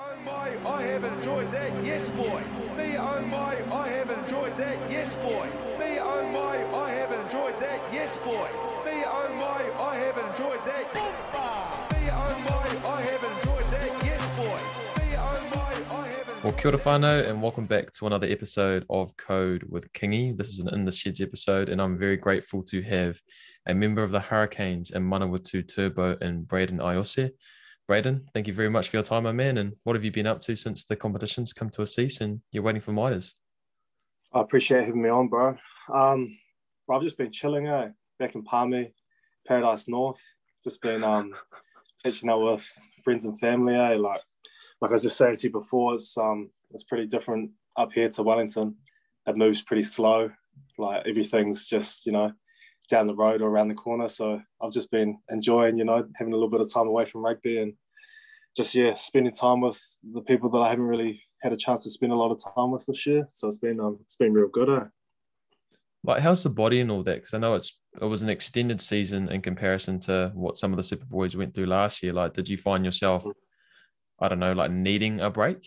oh my, I have enjoyed that, yes boy. Me oh my, I have enjoyed that, yes boy. Me oh my, I have enjoyed that, yes boy. Me oh my, I have enjoyed that. Me oh my, I have enjoyed that, yes boy. Me oh my, I have enjoyed Well, kia ora whanau, and welcome back to another episode of Code with Kingy. This is an In the Sheds episode, and I'm very grateful to have a member of the Hurricanes and Manawatu Turbo and Brayden Iose. Brayden, thank you very much for your time, my man. And what have you been up to since the competition's come to a cease and you're waiting for Midas? I appreciate having me on, bro. Um, bro, I've just been chilling eh? back in Palmy, Paradise North. Just been um, catching up with friends and family. Eh? Like, like I was just saying to you before, it's um, it's pretty different up here to Wellington. It moves pretty slow. Like everything's just you know down the road or around the corner. So I've just been enjoying, you know, having a little bit of time away from rugby and just yeah, spending time with the people that I haven't really had a chance to spend a lot of time with this year. So it's been um, it's been real good. Eh? Like, how's the body and all that? Because I know it's it was an extended season in comparison to what some of the Super Boys went through last year. Like, did you find yourself, I don't know, like needing a break?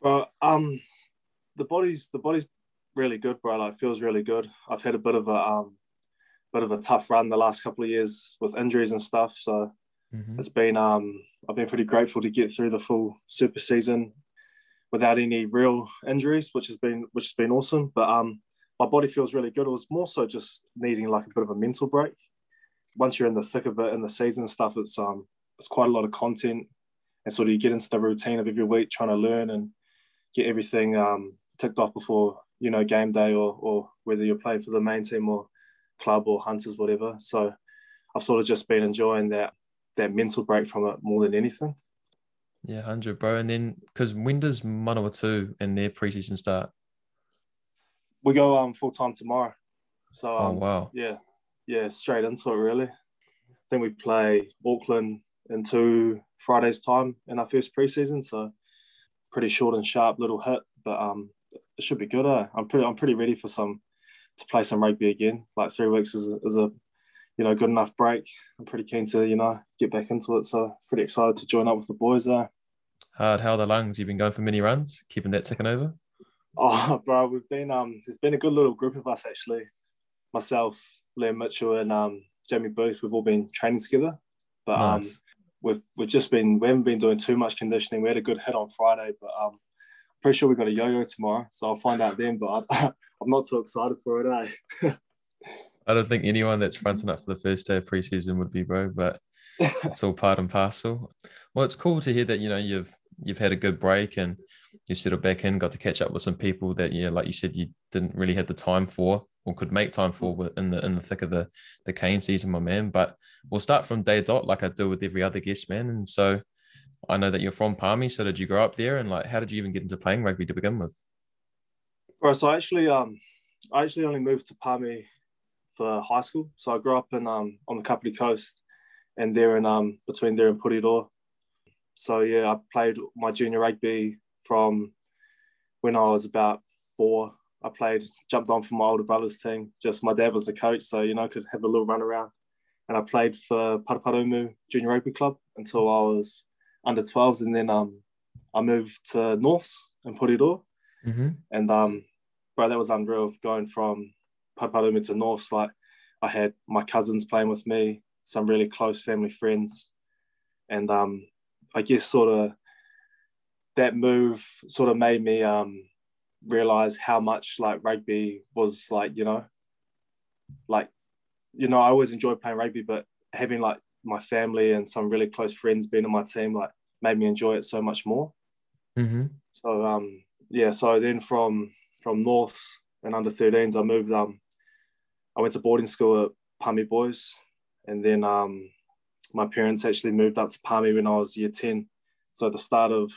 Well, um, the body's the body's really good, bro. Like, feels really good. I've had a bit of a um, bit of a tough run the last couple of years with injuries and stuff. So Mhm. it's been um, I've been pretty grateful to get through the full super season without any real injuries, which has been which has been awesome. But um, my body feels really good. It was more so just needing like a bit of a mental break. Once you're in the thick of it in the season and stuff, it's um, it's quite a lot of content, and sort of you get into the routine of every week trying to learn and get everything um, ticked off before you know game day or or whether you're playing for the main team or club or hunters whatever. So I've sort of just been enjoying that that mental break from it more than anything. Yeah, 100, bro. And then, because when does Manawatu and their preseason start? We go um full time tomorrow. So Oh, um, wow. yeah, yeah, straight into it really. I think we play Auckland in two Fridays time in our first preseason, so pretty short and sharp little hit, but um it should be good. Eh? I'm pretty I'm pretty ready for some to play some rugby again. Like three weeks is a, is a you know good enough break. I'm pretty keen to you know get back into it, so pretty excited to join up with the boys there. Hard. How are the lungs? You've been going for many runs, keeping that ticking over? Oh, bro, we've been um. There's been a good little group of us actually. Myself, Liam Mitchell, and um, Jamie Booth. We've all been training together, but um, we've we've just been we haven't been doing too much conditioning. We had a good hit on Friday, but um, pretty sure we got a yo-yo tomorrow, so I'll find out then. But I, I'm not so excited for it, eh? I don't think anyone that's fronting up for the first day of preseason would be, bro, but it's all part and parcel. Well, it's cool to hear that, you know, you've you've had a good break and you settled back in, got to catch up with some people that, yeah, like you said, you didn't really have the time for or could make time for in the in the thick of the the cane season, my man. But we'll start from day dot, like I do with every other guest, man. And so I know that you're from Palmy. So did you grow up there? And like, how did you even get into playing rugby to begin with? Right, so I actually um I actually only moved to Palmy for high school. So I grew up in um on the Kapiti coast and there in um between there and Porirua. So yeah, I played my junior rugby from when I was about four. I played, jumped on for my older brother's team. Just my dad was the coach, so you know, I could have a little run around. And I played for Paraparaumu Junior Rugby Club until I was under 12s, and then um I moved to North in Porirua Mm-hmm. and um, bro, that was unreal going from Paparumu to Norths. Like, I had my cousins playing with me, some really close family friends, and um, I guess sort of that move sort of made me um realize how much like rugby was like, you know, like, you know, I always enjoyed playing rugby, but having like my family and some really close friends being on my team like made me enjoy it so much more. Mm-hmm. So um yeah, so then from from North and under 13s, I moved um I went to boarding school at Palmy Boys, and then um my parents actually moved up to Palmy when I was year 10. So at the start of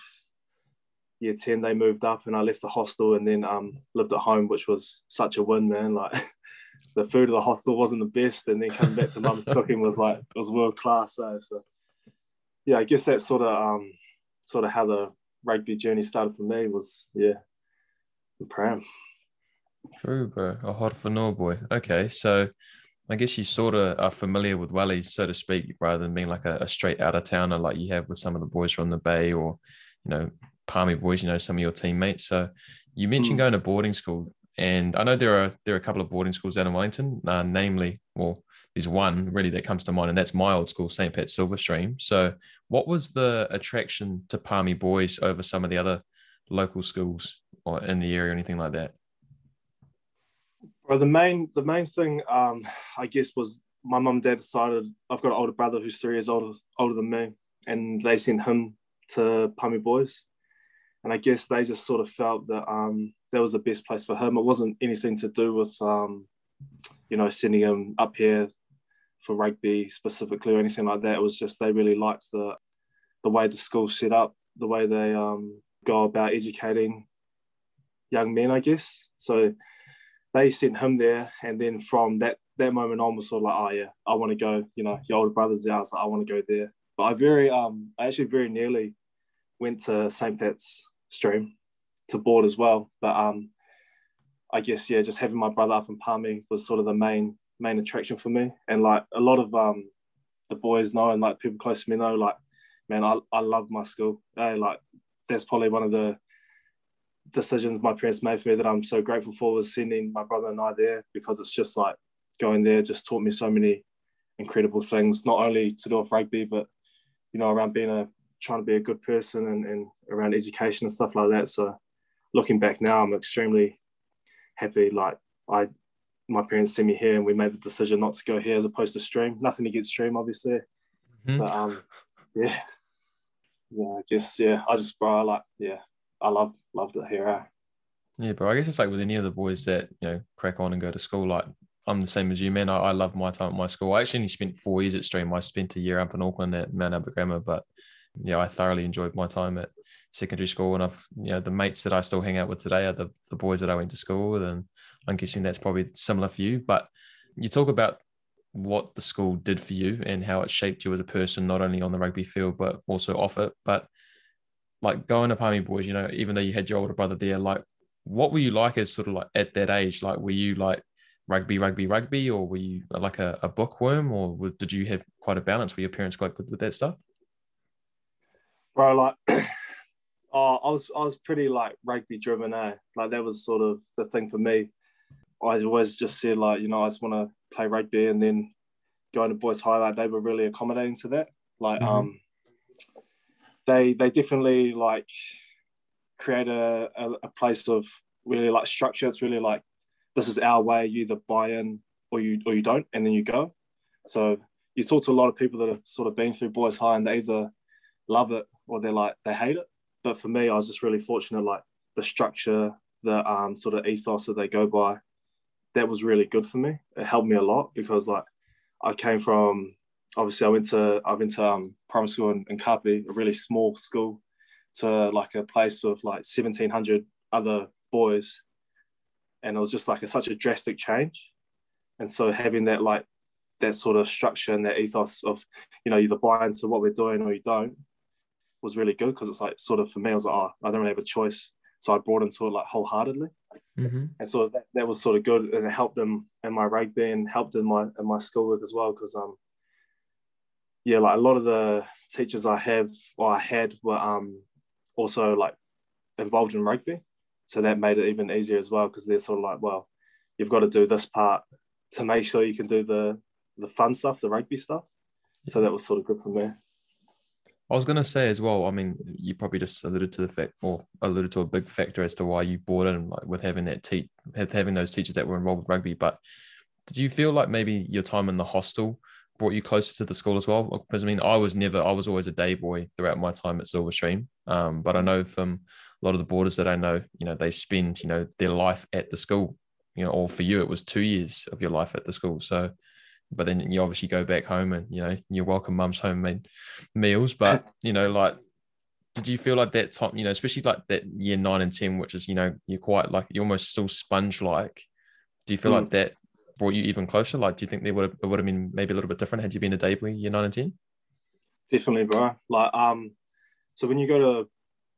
year 10, they moved up and I left the hostel and then um lived at home, which was such a win, man. Like the food of the hostel wasn't the best, and then coming back to mum's cooking was like it was world class. So, so yeah, I guess that's sort of um sort of how the rugby journey started for me was yeah, in Pram. True, bro. A hot for no boy. Okay, so I guess you sort of are familiar with wellies, so to speak, rather than being like a, a straight out of towner like you have with some of the boys from the Bay or, you know, Palmy boys, you know, some of your teammates. So you mentioned mm. going to boarding school, and I know there are there are a couple of boarding schools out in Wellington, uh, namely, well, there's one really that comes to mind, and that's my old school, St. Pat's Silverstream. So, what was the attraction to Palmy boys over some of the other local schools or in the area or anything like that? Well, the main the main thing, um, I guess, was my mum and dad decided I've got an older brother who's three years older older than me, and they sent him to Palmy Boys, and I guess they just sort of felt that um, that was the best place for him. It wasn't anything to do with um, you know sending him up here for rugby specifically or anything like that. It was just they really liked the the way the school set up, the way they um, go about educating young men, I guess. So they sent him there, and then from that that moment on was sort of like, oh yeah, I want to go. You know, your older brother's there, so I want to go there. But I very um I actually very nearly went to St. Pat's stream to board as well. But um I guess yeah, just having my brother up in Palmy was sort of the main main attraction for me. And like a lot of um the boys know and like people close to me know, like, man, I, I love my school. Hey, like that's probably one of the decisions my parents made for me that I'm so grateful for was sending my brother and I there because it's just like going there just taught me so many incredible things, not only to do with rugby, but you know, around being a trying to be a good person and, and around education and stuff like that. So looking back now, I'm extremely happy. Like I my parents sent me here and we made the decision not to go here as opposed to stream. Nothing to get stream, obviously. Mm-hmm. But um yeah. Yeah, I guess yeah, I just bro, I like yeah, I love loved it here. Yeah, but I guess it's like with any of the boys that you know crack on and go to school. Like I'm the same as you, man. I, I love my time at my school. I actually only spent four years at Stream. I spent a year up in Auckland at Mount Albert Grammar, but yeah, I thoroughly enjoyed my time at secondary school. And I've you know the mates that I still hang out with today are the the boys that I went to school with, and I'm guessing that's probably similar for you. But you talk about what the school did for you and how it shaped you as a person, not only on the rugby field but also off it. But like going to Palmy Boys, you know, even though you had your older brother there, like what were you like as sort of like at that age? Like, were you like rugby, rugby, rugby, or were you like a, a bookworm, or was, did you have quite a balance? Were your parents quite good with that stuff? Bro, like, oh, I was I was pretty like rugby driven, eh? Like that was sort of the thing for me. I always just said like, you know, I just want to play rugby, and then going to boys high, like they were really accommodating to that. Like, mm-hmm. um, they they definitely like create a, a, a, place of really like structure. It's really like this is our way. You either buy in or you or you don't, and then you go. So you talk to a lot of people that have sort of been through Boys High, and they either love it or they're like they hate it. But for me, I was just really fortunate. Like the structure, the um, sort of ethos that they go by, that was really good for me. It helped me a lot because like I came from obviously I went to I went to um, primary school in, in Kapi, a really small school, to like a place with like 1,700 other boys, and it was just like a, such a drastic change. And so having that like that sort of structure and that ethos of you know either buy into what we're doing or you don't was really good because it's like sort of for me I was like oh I don't really have a choice so I brought into it like wholeheartedly mm-hmm. and so that, that was sort of good and it helped them in my rugby and helped in my in my schoolwork as well because um yeah, like a lot of the teachers I have or I had were um, also like involved in rugby. So that made it even easier as well because they're sort of like, well, you've got to do this part to make sure you can do the the fun stuff, the rugby stuff. So that was sort of good for me. I was to say as well. I mean, you probably just alluded to the fact, or alluded to a big factor as to why you bought in, like with having that te- having those teachers that were involved with rugby. But did you feel like maybe your time in the hostel brought you closer to the school as well? Because I mean, I was never, I was always a day boy throughout my time at Silverstream. Um, but I know from a lot of the boarders that I know, you know, they spend, you know, their life at the school, you know, or for you, it was two years of your life at the school. So, but then you obviously go back home and, you know, you welcome mum's homemade meals. But, you know, like, did you feel like that time, you know, especially like that year nine and 10, which is, you know, you're quite like, you're almost still sponge like, do you feel mm. like that brought you even closer? Like, do you think they would have, it would have been maybe a little bit different had you been a debut year nine and ten? Definitely, bro. Like, um, so when you go to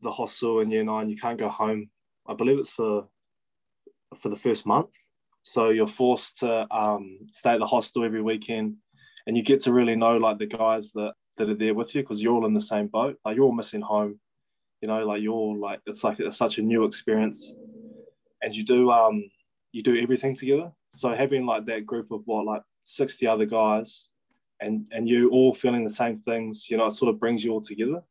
the hostel in year nine, you can't go home. I believe it's for for the first month So you're forced to um, stay at the hostel every weekend, and you get to really know like the guys that that are there with you because you're all in the same boat. Like you're all missing home, you know. Like you're like it's like it's such a new experience, and you do um you do everything together. So having like that group of what like sixty other guys, and and you all feeling the same things, you know, it sort of brings you all together,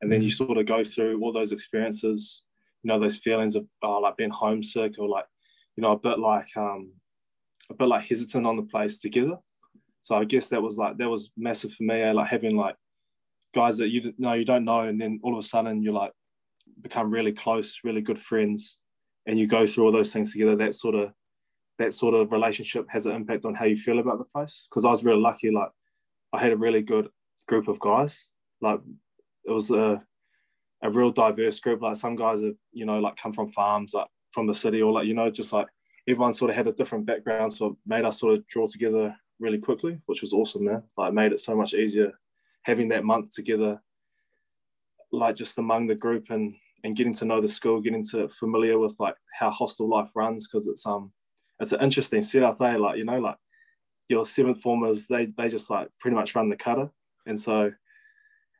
and then you sort of go through all those experiences, you know, those feelings of oh, like being homesick or like you know, a bit like um, a bit like hesitant on the place together. So I guess that was like that was massive for me. Eh? Like having like guys that you know you don't know, and then all of a sudden you're like become really close, really good friends, and you go through all those things together. That sort of that sort of relationship has an impact on how you feel about the place. Because I was really lucky. Like I had a really good group of guys. Like it was a a real diverse group. Like some guys have you know like come from farms, like from the city or like you know just like everyone sort of had a different background so it made us sort of draw together really quickly which was awesome man like made it so much easier having that month together like just among the group and and getting to know the school getting to familiar with like how hostel life runs because it's um it's an interesting setup there like you know like your seventh formers they they just like pretty much run the cutter and so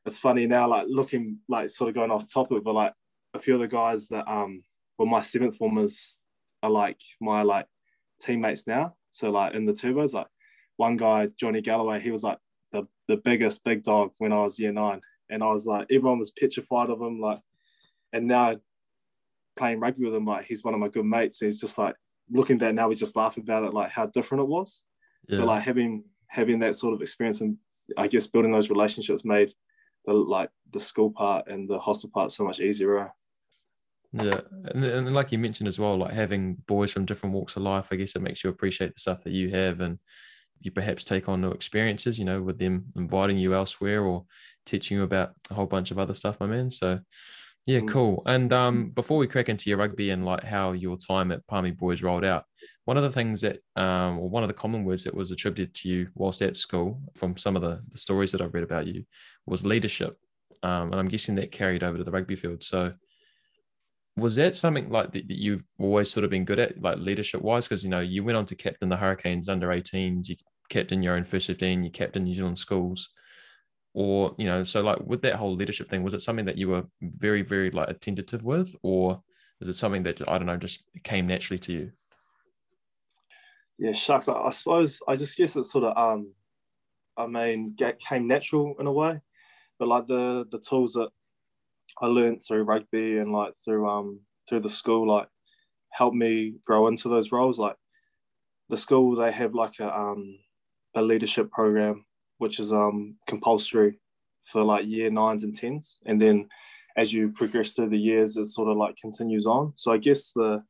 it's funny now like looking like sort of going off topic but like a few of the guys that um well, my seventh formers are like my like teammates now. So like in the turbos, like one guy, Johnny Galloway, he was like the, the biggest big dog when I was year nine. And I was like, everyone was petrified of him. Like, and now playing rugby with him, like he's one of my good mates. He's just like looking back now, we just laugh about it, like how different it was. Yeah. But like having having that sort of experience and I guess building those relationships made the like the school part and the hostel part so much easier. Yeah, and, and like you mentioned as well, like having boys from different walks of life, I guess it makes you appreciate the stuff that you have, and you perhaps take on new experiences. You know, with them inviting you elsewhere or teaching you about a whole bunch of other stuff, my man. So, yeah, mm. cool. And um, before we crack into your rugby and like how your time at Palmy Boys rolled out, one of the things that, um, or one of the common words that was attributed to you whilst at school from some of the, the stories that I've read about you was leadership. Um, and I'm guessing that carried over to the rugby field. So, was that something like that, that you've always sort of been good at, like leadership wise? Because you know you went on to captain the Hurricanes under 18s, you captain your own first 15, you captain New Zealand schools, or you know, so like with that whole leadership thing, was it something that you were very, very like attentive with, or is it something that I don't know just came naturally to you? Yeah, shucks. I, I suppose I just guess it sort of um, I mean, came natural in a way, but like the the tools that I learned through rugby and like through um through the school like helped me grow into those roles. Like the school, they have like a um a leadership program which is um compulsory for like year nines and tens, and then as you progress through the years, it sort of like continues on. So I guess the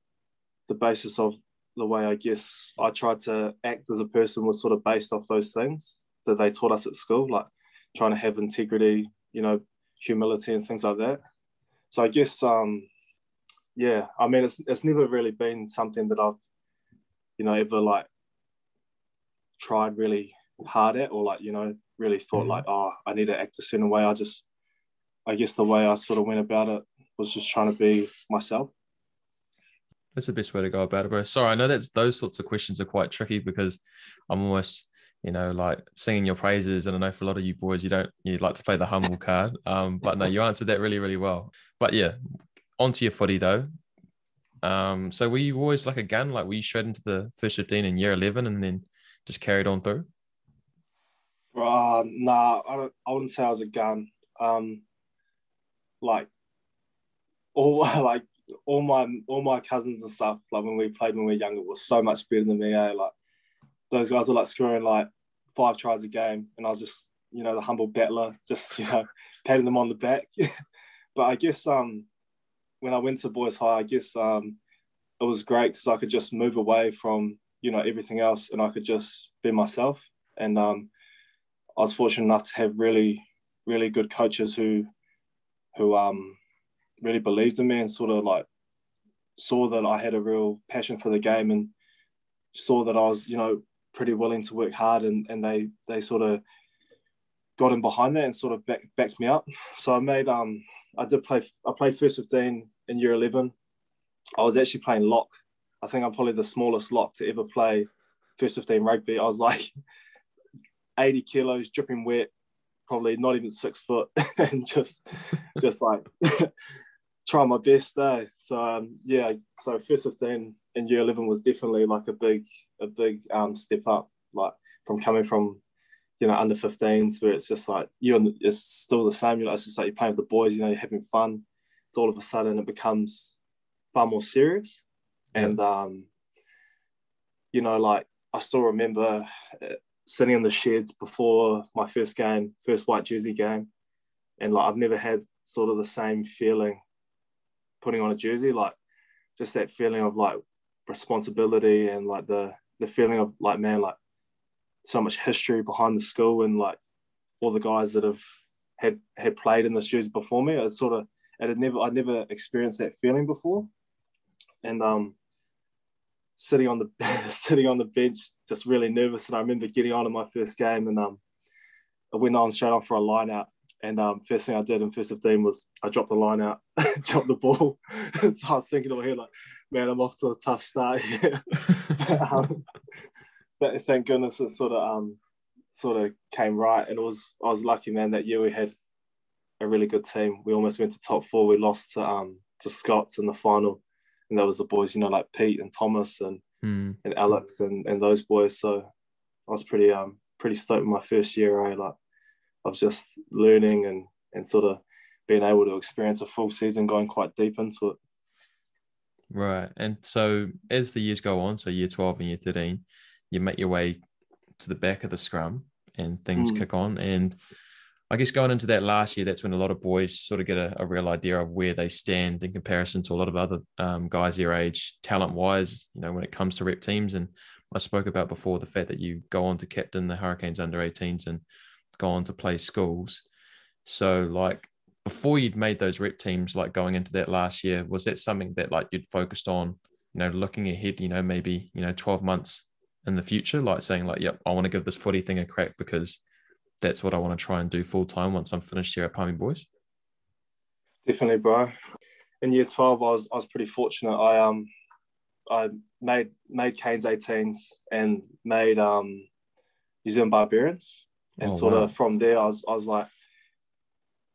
the basis of the way I guess I tried to act as a person was sort of based off those things that they taught us at school, like trying to have integrity, you know, humility and things like that. So I guess, um, yeah, I mean, it's it's never really been something that I've, you know, ever like tried really hard at or like you know really thought mm-hmm. like, oh, I need to act this in a certain way. I just, I guess the way I sort of went about it was just trying to be myself. That's the best way to go about it, bro. Sorry, I know that's those sorts of questions are quite tricky because I'm almost you know, like singing your praises. And I know for a lot of you boys, you don't, you like to play the humble card. Um, but no, you answered that really, really well. But yeah, onto your footy though. Um, so were you always like a gun? Like were you straight into the first 15 in year 11 and then just carried on through? Uh, nah, I, don't, I wouldn't say I was a gun. Um, like all like all my all my cousins and stuff, like when we played when we were younger, was so much better than me. Eh? Like those guys were like scoring like five tries a game, and I was just you know the humble battler, just you know patting them on the back. but I guess um when I went to boys high, I guess um it was great because I could just move away from you know everything else, and I could just be myself. And um, I was fortunate enough to have really really good coaches who who um really believed in me and sort of like saw that I had a real passion for the game and saw that I was, you know, pretty willing to work hard and, and they they sort of got in behind that and sort of back, backed me up. So I made um I did play I played first 15 in year 11. I was actually playing lock I think I'm probably the smallest lock to ever play first 15 rugby. I was like 80 kilos, dripping wet, probably not even six foot, and just just like trying my best there. Eh? So um, yeah, so first 15 in year 11 was definitely like a big a big um, step up, like from coming from you know under 15s where it's just like you and it's still the same. You know, it's just like you're playing with the boys. You know, you're having fun. It's all of a sudden it becomes far more serious, and um, you know, like I still remember uh, sitting in the sheds before my first game, first white jersey game, and like I've never had sort of the same feeling putting on a jersey, like just that feeling of like responsibility and like the the feeling of like man, like so much history behind the school and like all the guys that have had had played in the shoes before me. It's sort of it had never I'd never experienced that feeling before, and um, sitting on the sitting on the bench, just really nervous. And I remember getting on in my first game, and um, I went on straight on for a line out. And um, first thing I did in first 15 was I dropped the line out, dropped the ball. so I was thinking over here, like, man, I'm off to a tough start here. um, but thank goodness it sort of um sort of came right. And it was I was lucky, man, that year we had a really good team. We almost went to top four. We lost to um to Scots in the final, and that was the boys, you know, like Pete and Thomas and mm. and Alex and and those boys. So I was pretty um pretty stoked my first year. I eh? like I was just learning and and sort of being able to experience a full season, going quite deep into it. Right, and so as the years go on, so year twelve and year thirteen, you make your way to the back of the scrum and things mm. kick on. And I guess going into that last year, that's when a lot of boys sort of get a, a real idea of where they stand in comparison to a lot of other um, guys their age, talent wise, you know, when it comes to rep teams. And I spoke about before the fact that you go on to captain the Hurricanes under 18s and go on to play schools. So, like, before you'd made those rep teams, like going into that last year, was that something that like you'd focused on, you know, looking ahead, you know, maybe, you know, 12 months in the future, like saying like, yep, I want to give this footy thing a crack because that's what I want to try and do full time once I'm finished here at Palmy Boys? Definitely, bro. In year twelve, I was I was pretty fortunate. I um I made made Canes 18s and made um New Zealand Barbarians, and oh, sort wow. of from there, I was I was like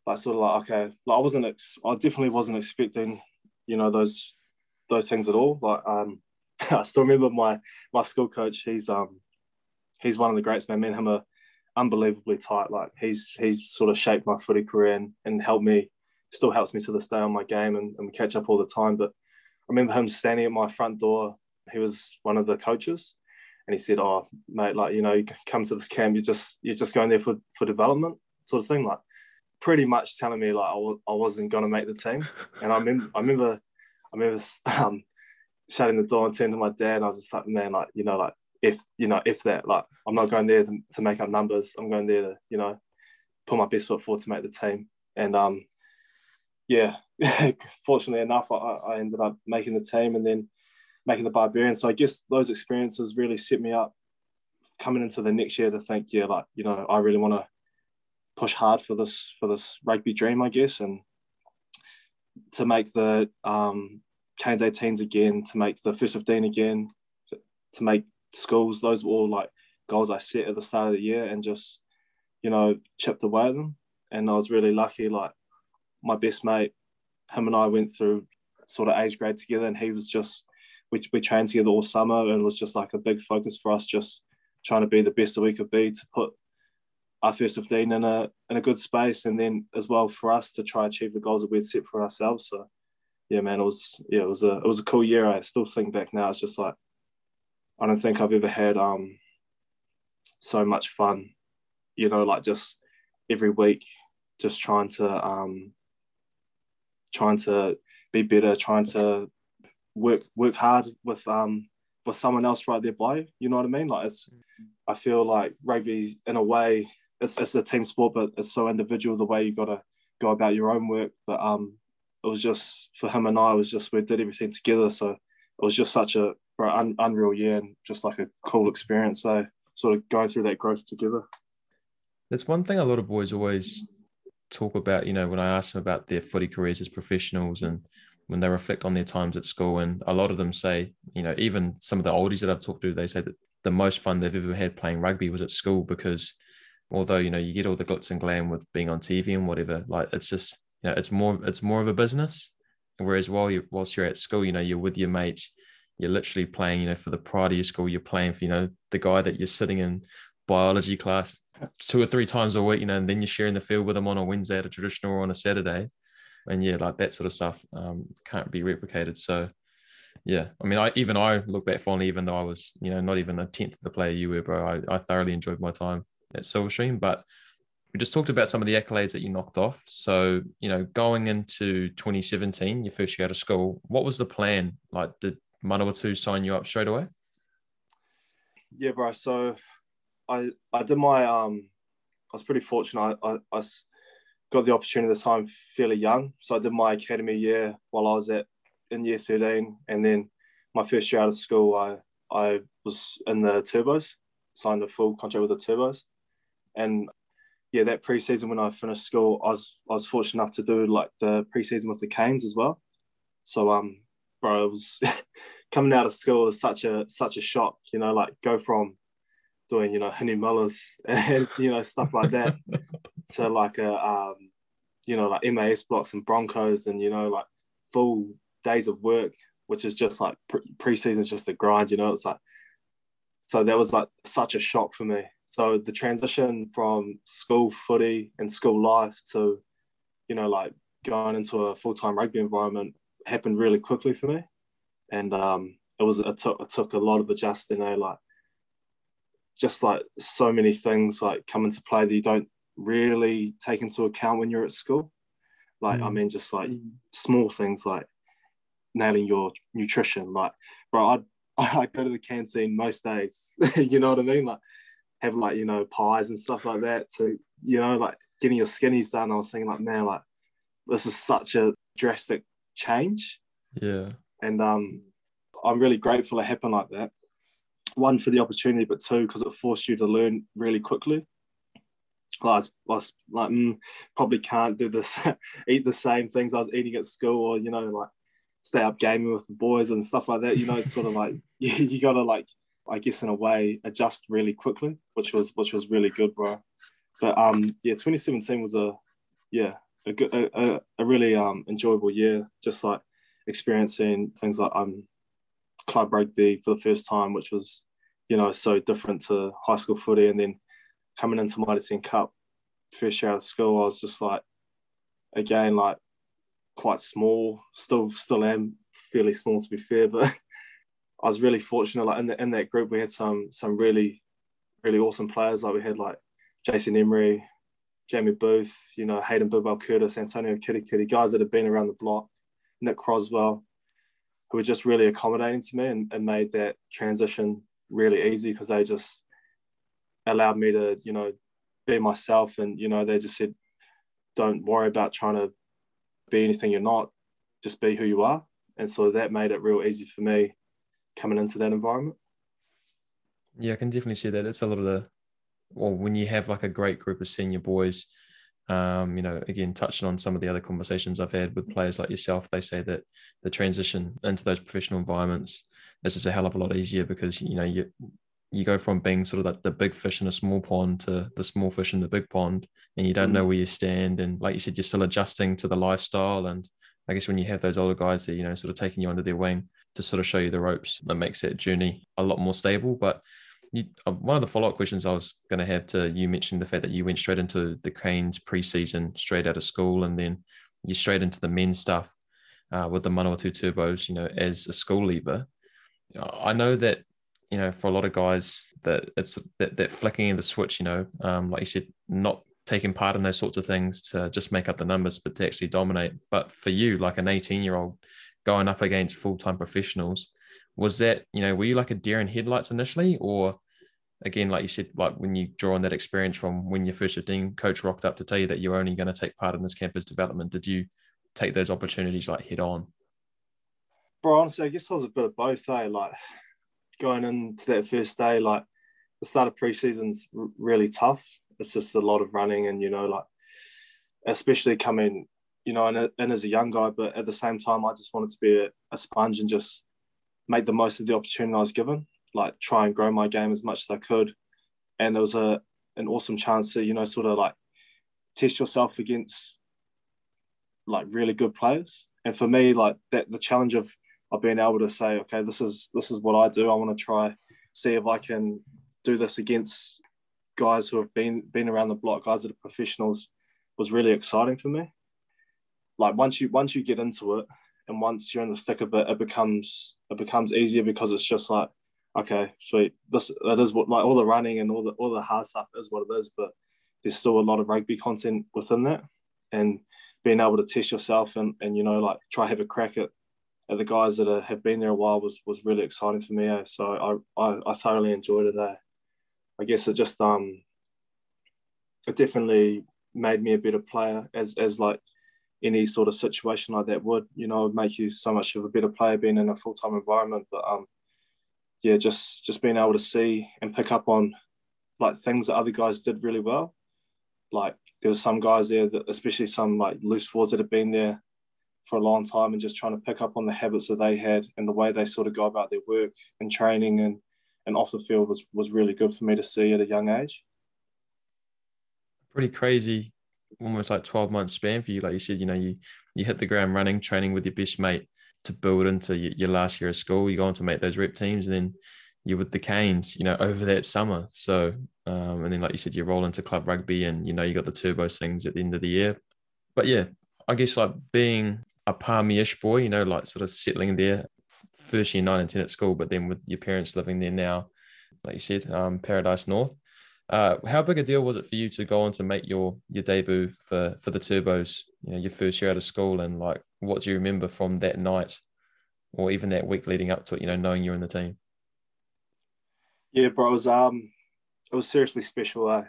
like sort of like okay, like I wasn't ex- I definitely wasn't expecting you know those those things at all. Like um I still remember my my school coach. He's um he's one of the greats, man. Me and him are unbelievably tight. Like he's he's sort of shaped my footy career and, and helped me, still helps me to this day on my game and, and catch up all the time. But I remember him standing at my front door. He was one of the coaches, and he said, "Oh, mate, like you know, you come to this camp, you're just you're just going there for for development, sort of thing." Like pretty much telling me like I w- I wasn't going to make the team. And I remember I remember I remember um, shutting the door and turning to my dad. And I was just like, man, like, you know, like if, you know, if that, like, I'm not going there to, to make up numbers. I'm going there to, you know, put my best foot forward to make the team. And um, yeah, fortunately enough, I, I ended up making the team and then making the Barbarian. So I guess those experiences really set me up coming into the next year to think, yeah, like, you know, I really want to push hard for this, for this rugby dream, I guess. And to make the um, Canes 18s again, to make the first 15 again, to make schools. Those were all like goals I set at the start of the year and just, you know, chipped away at them. And I was really lucky. Like my best mate, him and I went through sort of age grade together, and he was just we, we trained together all summer, and it was just like a big focus for us, just trying to be the best that we could be to put our first 15 in a in a good space, and then as well for us to try achieve the goals that we'd set for ourselves. So yeah, man, it was yeah, it was a it was a cool year. I still think back now. It's just like I don't think I've ever had um so much fun. You know, like just every week, just trying to um trying to be better, trying to work work hard with um with someone else right there by you. Know what I mean? Like it's I feel like rugby in a way it's it's a team sport, but it's so individual the way you gotta go about your own work. But um it was just for him and I. It was just we did everything together. So was just such a un, unreal year and just like a cool experience. So sort of going through that growth together. That's one thing a lot of boys always talk about. You know, when I ask them about their footy careers as professionals and when they reflect on their times at school. And a lot of them say, you know, even some of the oldies that I've talked to, they say that the most fun they've ever had playing rugby was at school because although, you know, you get all the glitz and glam with being on TV and whatever, like it's just, you know, it's more, it's more of a business. Whereas while you whilst you're at school, you know, you're with your mates, you're literally playing, you know, for the pride of your school, you're playing for, you know, the guy that you're sitting in biology class two or three times a week, you know, and then you're sharing the field with them on a Wednesday at a traditional or on a Saturday and yeah, like that sort of stuff um, can't be replicated. So yeah, I mean, I even I look back fondly, even though I was, you know, not even a tenth of the player you were, bro. I, I thoroughly enjoyed my time at Silverstream, but we just talked about some of the accolades that you knocked off. So, you know, going into 2017, your first year out of school, what was the plan? Like, did Manawatu sign you up straight away? Yeah, bro. So, I I did my um, I was pretty fortunate. I, I, I got the opportunity to sign fairly young. So I did my academy year while I was at in year 13. And then my first year out of school, I, I was in the Turbos, signed a full contract with the Turbos. And yeah, that preseason when I finished school, I was I was fortunate enough to do like the preseason with the Canes as well. So um, bro, it was coming out of school was such a such a shock, you know, like go from doing you know Henny Mullers and you know stuff like that to like a um, you know like MAS blocks and Broncos and you know like full days of work, which is just like pre- preseason is just a grind. You know, it's like so that was like such a shock for me. So the transition from school footy and school life to you know like going into a full time rugby environment happened really quickly for me, and um, it was it took it took a lot of adjusting. You know, like just like so many things like come into play that you don't really take into account when you're at school. Like, mm. I mean, just like small things like nailing your nutrition. Like, bro, I'd, I'd go to the canteen most days, you know what I mean? Like, have like, you know, pies and stuff like that to, you know, like getting your skinnies done. I was thinking, like, man, like, this is such a drastic change. Yeah. And um, I'm really grateful it happened like that. One, for the opportunity, but two, because it forced you to learn really quickly. I was, I was like, mm, probably can't do this, eat the same things I was eating at school, or you know, like stay up gaming with the boys and stuff like that. You know, it's sort of like you, you got to like, I guess in a way, adjust really quickly, which was which was really good, bro. But um, yeah, 2017 was a yeah a good a, a really um enjoyable year, just like experiencing things like um club rugby for the first time, which was you know so different to high school footy, and then coming into Mitre 10 Cup first year out of school, I was just like, again, like quite small. Still, still am fairly small to be fair, but I was really fortunate. Like in, the, in that group, we had some some really, really awesome players. Like we had like Jason Emery, Jamie Booth, you know, Heiden Bedwell-Curtis, Antonio Kiri Kiri, guys that have been around the block, Nick Crosswell, who were just really accommodating to me and, and made that transition really easy because they just allowed me to, you know, be myself. And, you know, they just said, don't worry about trying to be anything you're not, just be who you are. And so that made it real easy for me coming into that environment. Yeah, I can definitely see that. That's a lot of the, well, when you have like a great group of senior boys, um, you know, again, touching on some of the other conversations I've had with players like yourself, they say that the transition into those professional environments is just a hell of a lot easier because, you know, you, you go from being sort of like the big fish in a small pond to the small fish in the big pond and you don't know mm. where you stand and like you said you're still adjusting to the lifestyle and i guess when you have those older guys that you know sort of taking you under their wing to sort of show you the ropes that makes that journey a lot more stable but you, uh, one of the follow-up questions i was going to have to you mentioned the fact that you went straight into the Canes preseason straight out of school and then you straight into the men's stuff uh, with the Manawatu Turbos you know as a school leaver I know that you know, for a lot of guys, that it's that, that flicking in the switch, you know, um, like you said, not taking part in those sorts of things to just make up the numbers, but to actually dominate. But for you, like an 18 year old going up against full time professionals, was that, you know, were you like a deer in headlights initially? Or again, like you said, like when you draw on that experience from when your first 15 coach rocked up to tell you that you're only going to take part in this campus development, did you take those opportunities like head on? Bro, honestly, I guess I was a bit of both, eh? Like, going into that first day, like the start of preseason's really tough. It's just a lot of running, and you know, like especially coming you know, and, and as a young guy, but at the same time, I just wanted to be a, a sponge and just make the most of the opportunity I was given, like try and grow my game as much as I could. And it was a an awesome chance to, you know, sort of like test yourself against like really good players. And for me, like that the challenge of of being able to say, okay, this is this is what I do. I want to try see if I can do this against guys who have been been around the block, guys that are professionals, was really exciting for me. Like once you once you get into it, and once you're in the thick of it, it becomes it becomes easier because it's just like, okay, sweet. This that is what like all the running and all the all the hard stuff is what it is, but there's still a lot of rugby content within that, and being able to test yourself and and you know like try have a crack at at the guys that are, have been there a while was was really exciting for me. Eh? So I, I, I thoroughly enjoyed it. Eh? I guess it just um it definitely made me a better player as as like any sort of situation like that would you know make you so much of a better player being in a full time environment. But um yeah, just just being able to see and pick up on like things that other guys did really well. Like there were some guys there that especially some like loose forwards that have been there for a long time and just trying to pick up on the habits that they had and the way they sort of go about their work and training and, and off the field was, was really good for me to see at a young age. Pretty crazy, almost like 12 months span for you. Like you said, you know, you, you hit the ground running, training with your best mate to build into your, last year of school. You go on to make those rep teams and then you're with the Canes, you know, over that summer. So, um, and then like you said, you roll into club rugby and, you know, you got the turbos things at the end of the year. But yeah, I guess like being a Palmy-ish boy, you know, like sort of settling there, first year nine and ten at school, but then with your parents living there now, like you said, um, Paradise North. Uh, how big a deal was it for you to go on to make your your debut for for the Turbos? You know, your first year out of school, and like, what do you remember from that night, or even that week leading up to it? You know, knowing you're in the team. Yeah, bro, it was um, it was seriously special, eh?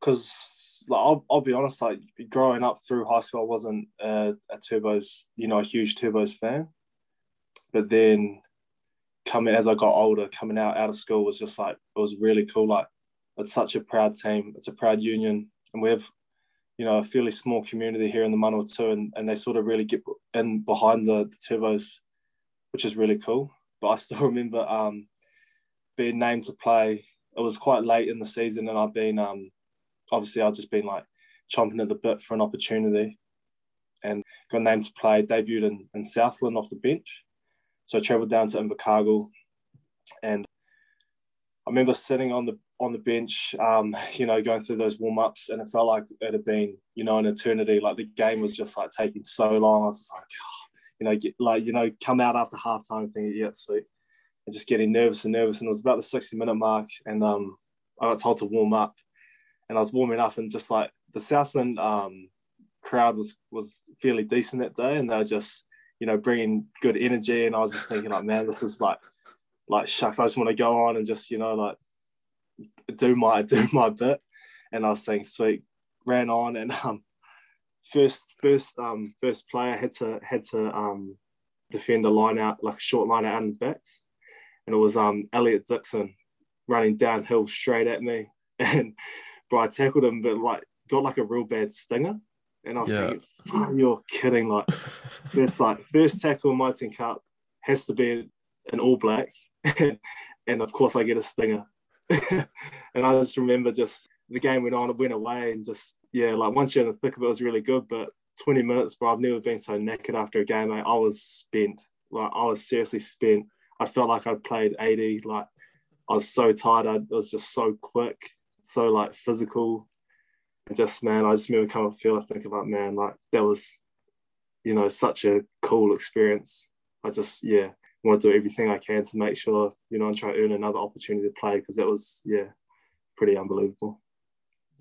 Because like I'll, I'll be honest, like growing up through high school, I wasn't a, a Turbos, you know, a huge Turbos fan. But then coming as I got older, coming out out of school was just like it was really cool. Like it's such a proud team. It's a proud union, and we have, you know, a fairly small community here in the Manawatu, and, and they sort of really get in behind the, the Turbos, which is really cool. But I still remember um, being named to play. It was quite late in the season, and I've been um, obviously I've just been like chomping at the bit for an opportunity and got named to play, debuted in, in Southland off the bench. So I travelled down to Invercargill and I remember sitting on the on the bench, um, you know, going through those warm ups, and it felt like it had been, you know, an eternity. Like the game was just like taking so long. I was just like, oh, you know, get, like you know, come out after halftime, thinking, yeah, sweet, and just getting nervous and nervous. And it was about the sixty minute mark, and um, I got told to warm up, and I was warming up, and just like the Southland um, crowd was was fairly decent that day, and they were just you know bringing good energy, and I was just thinking like, man, this is like like shucks, I just want to go on and just you know like do my do my bit, and I was saying sweet, ran on and um first first um first player had to had to um defend a line out like a short line out in the backs, and it was um Elliot Dixon running downhill straight at me and but I tackled him, but like got like a real bad stinger. And I was yeah. thinking, you're kidding. Like, first, like, first tackle in Mitre 10 Cup has to be an all black. and of course, I get a stinger. and I just remember just the game went on, went away, and just, yeah, like once you're in the thick of it, it was really good. But 20 minutes, bro, I've never been so knackered after a game. I was spent. Like, I was seriously spent. I felt like I'd played 80. Like, I was so tired. I, it was just so quick so like physical. And just man, I just remember coming feel I think about man, like that was, you know, such a cool experience. I just yeah want to do everything I can to make sure you know and try to earn another opportunity to play because that was yeah pretty unbelievable.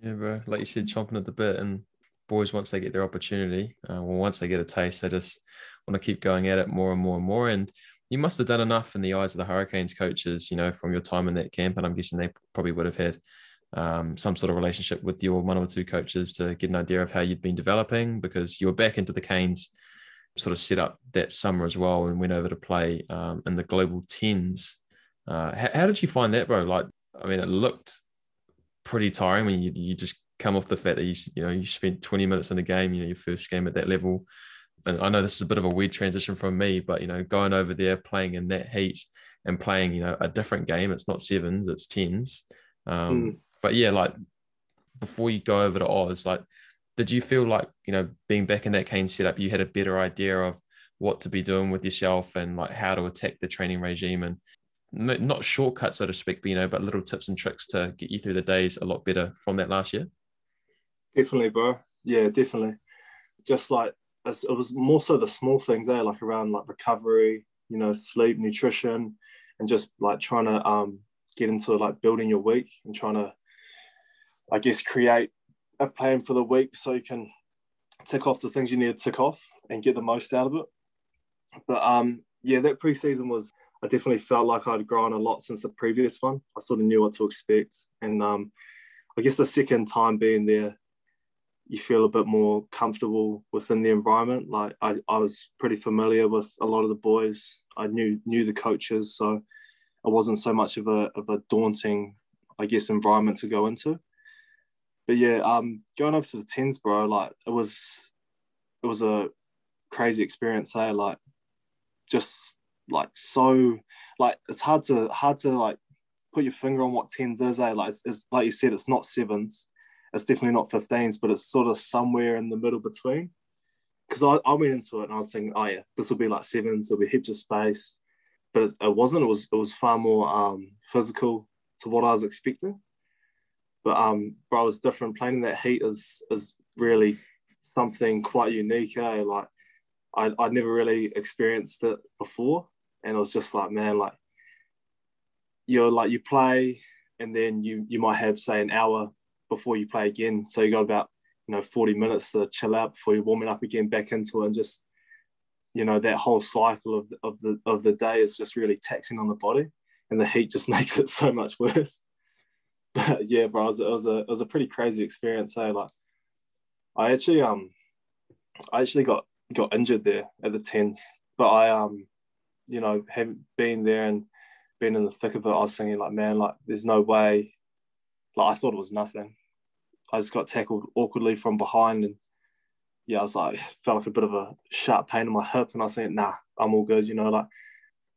Yeah, bro. Like you said, chomping at the bit, and boys once they get their opportunity, uh, well, once they get a taste, they just want to keep going at it more and more and more. And you must have done enough in the eyes of the Hurricanes coaches, you know, from your time in that camp. And I'm guessing they probably would have had um, some sort of relationship with your one or two coaches to get an idea of how you'd been developing because you were back into the Canes sort of set up that summer as well and went over to play um, in the global tens. Uh, how, how, did you find that, bro? Like, I mean, it looked pretty tiring when you, you just come off the fact that you you know you spent 20 minutes in a game, you know, your first game at that level. And I know this is a bit of a weird transition from me, but you know, going over there, playing in that heat and playing, you know, a different game. It's not sevens, it's tens. Um, mm. But yeah, like before you go over to Oz, like, did you feel like you know being back in that Cane setup, you had a better idea of what to be doing with yourself and like how to attack the training regime and not shortcuts, so to speak, but you know, but little tips and tricks to get you through the days a lot better from that last year? Definitely, bro. Yeah, definitely. Just like it was more so the small things there, eh? like around like recovery, you know, sleep, nutrition, and just like trying to um, get into like building your week and trying to, I guess, create a plan for the week so you can tick off the things you need to tick off and get the most out of it. But um, yeah, that preseason was I definitely felt like I'd grown a lot since the previous one. I sort of knew what to expect, and um, I guess the second time being there, you feel a bit more comfortable within the environment. Like I, I was pretty familiar with a lot of the boys. I knew knew the coaches, so it wasn't so much of a of a daunting, I guess, environment to go into. But yeah, um, going over to the tens, bro, like it was, it was a crazy experience. Eh? Like, just like so, like it's hard to hard to like put your finger on what tens is. Eh? Like it's, it's like you said, it's not sevens it's definitely not 15s, but it's sort of somewhere in the middle between. Because I, I went into it and I was thinking, oh yeah, this will be like sevens, there'll be heaps of space. But it, it wasn't, it was it was far more um, physical to what I was expecting. But um, but I was different. Playing in that heat is is really something quite unique. Eh? Like I I'd never really experienced it before, and it was just like, man, like you're like you play, and then you you might have say an hour before you play again. So you got about you know 40 minutes to chill out before you're warming up again back into it and just you know that whole cycle of, of the of the day is just really taxing on the body and the heat just makes it so much worse but yeah bro it was, it was a it was a pretty crazy experience so like i actually um i actually got got injured there at the tens but i um you know having been there and been in the thick of it i was thinking like man like there's no way like I thought it was nothing. I just got tackled awkwardly from behind and yeah, I was like felt like a bit of a sharp pain in my hip and I was nah, I'm all good, you know, like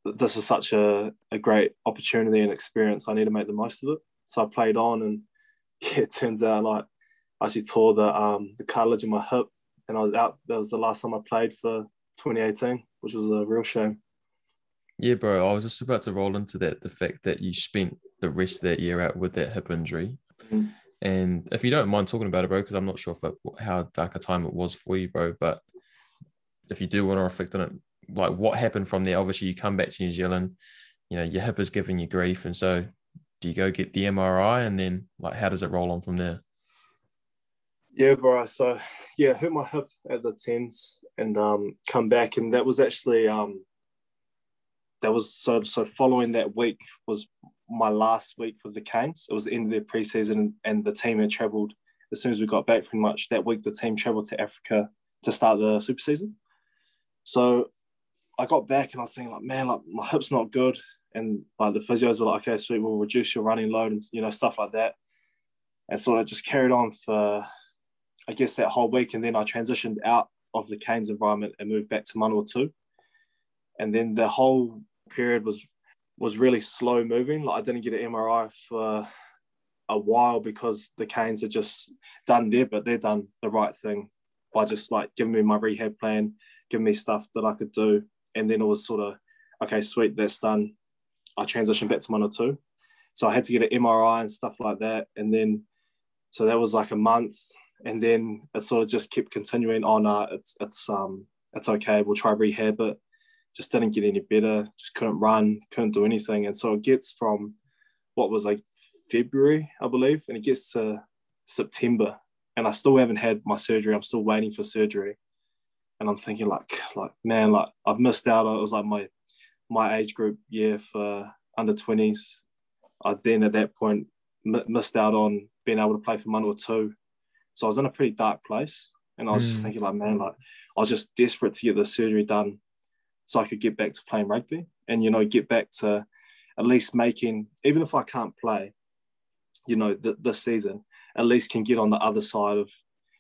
this is such a, a great opportunity and experience. I need to make the most of it. So I played on and yeah, it turns out like I actually tore the um the cartilage in my hip and I was out. That was the last time I played for 2018, which was a real shame. Yeah, bro. I was just about to roll into that. The fact that you spent the rest of that year out with that hip injury. Mm-hmm. And if you don't mind talking about it, bro, because I'm not sure it, how dark a time it was for you, bro. But if you do want to reflect on it, like what happened from there? Obviously, you come back to New Zealand. You know, your hip is giving you grief, and so do you go get the MRI, and then like how does it roll on from there? Yeah, bro. So yeah, hurt my hip at the tens and um, come back, and that was actually um, that was so so following that week was my last week with the Canes. It was the end of their preseason and the team had travelled as soon as we got back pretty much that week the team travelled to Africa to start the super season. So I got back and I was thinking like, man, like my hip's not good. And like the physios were like, okay, sweet, we'll reduce your running load and you know, stuff like that. And sort of just carried on for I guess that whole week. And then I transitioned out of the Canes environment and moved back to Manawatu. And then the whole period was was really slow moving. Like I didn't get an MRI for a while because the Canes had just done their but they're done the right thing by just like giving me my rehab plan, giving me stuff that I could do. And then it was sort of, okay, sweet, that's done. I transitioned back to Manawatu. So I had to get an MRI and stuff like that. And then, so that was like a month. And then it sort of just kept continuing on. Uh, it's, it's, um, it's okay. We'll try rehab it just didn't get any better, just couldn't run, couldn't do anything. And so it gets from what was like February, I believe, and it gets to September. And I still haven't had my surgery. I'm still waiting for surgery. And I'm thinking like, like, man, like I've missed out. It was like my my age group year for under 20s. I then at that point m- missed out on being able to play for one or two. So I was in a pretty dark place. And I was mm. just thinking like, man, like I was just desperate to get the surgery done so I could get back to playing rugby and, you know, get back to at least making, even if I can't play, you know, th- this season, at least can get on the other side of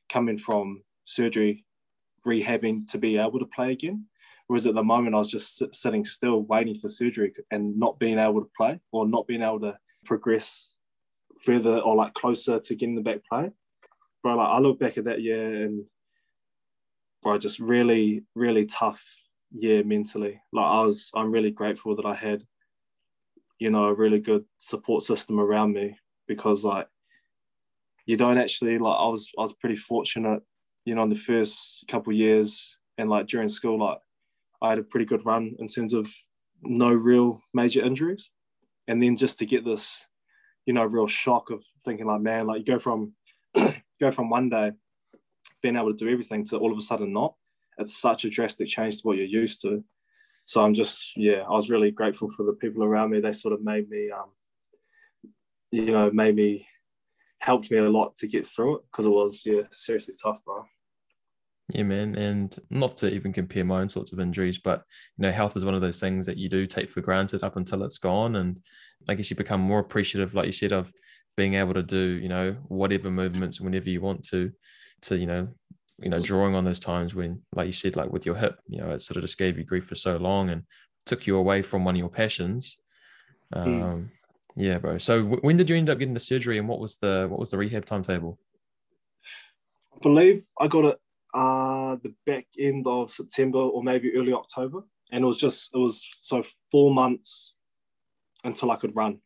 coming from surgery, rehabbing to be able to play again. Whereas at the moment, I was just sitting still, waiting for surgery and not being able to play or not being able to progress further or like closer to getting the back play. But like I look back at that year and bro, just really, really tough year mentally. Like I was, I'm really grateful that I had, you know, a really good support system around me because like you don't actually like I was I was pretty fortunate, you know, in the first couple years and like during school, like I had a pretty good run in terms of no real major injuries. And then just to get this, you know, real shock of thinking like, man, like you go from go from one day being able to do everything to all of a sudden not. It's such a drastic change to what you're used to. So I'm just, yeah, I was really grateful for the people around me. They sort of made me, um, you know, made me, helped me a lot to get through it because it was, yeah, seriously tough, bro. Yeah, man. And not to even compare my own sorts of injuries, but you know, health is one of those things that you do take for granted up until it's gone. And I guess you become more appreciative, like you said, of being able to do, you know, whatever movements whenever you want to, to, you know, you know, drawing on those times when, like you said, like with your hip, you know, it sort of just gave you grief for so long and took you away from one of your passions. Hmm. Um, mm. Yeah, bro. So w- when did you end up getting the surgery, and what was the what was the rehab timetable? I believe I got it uh the back end of September or maybe early October, and it was just it was so four months until I could run.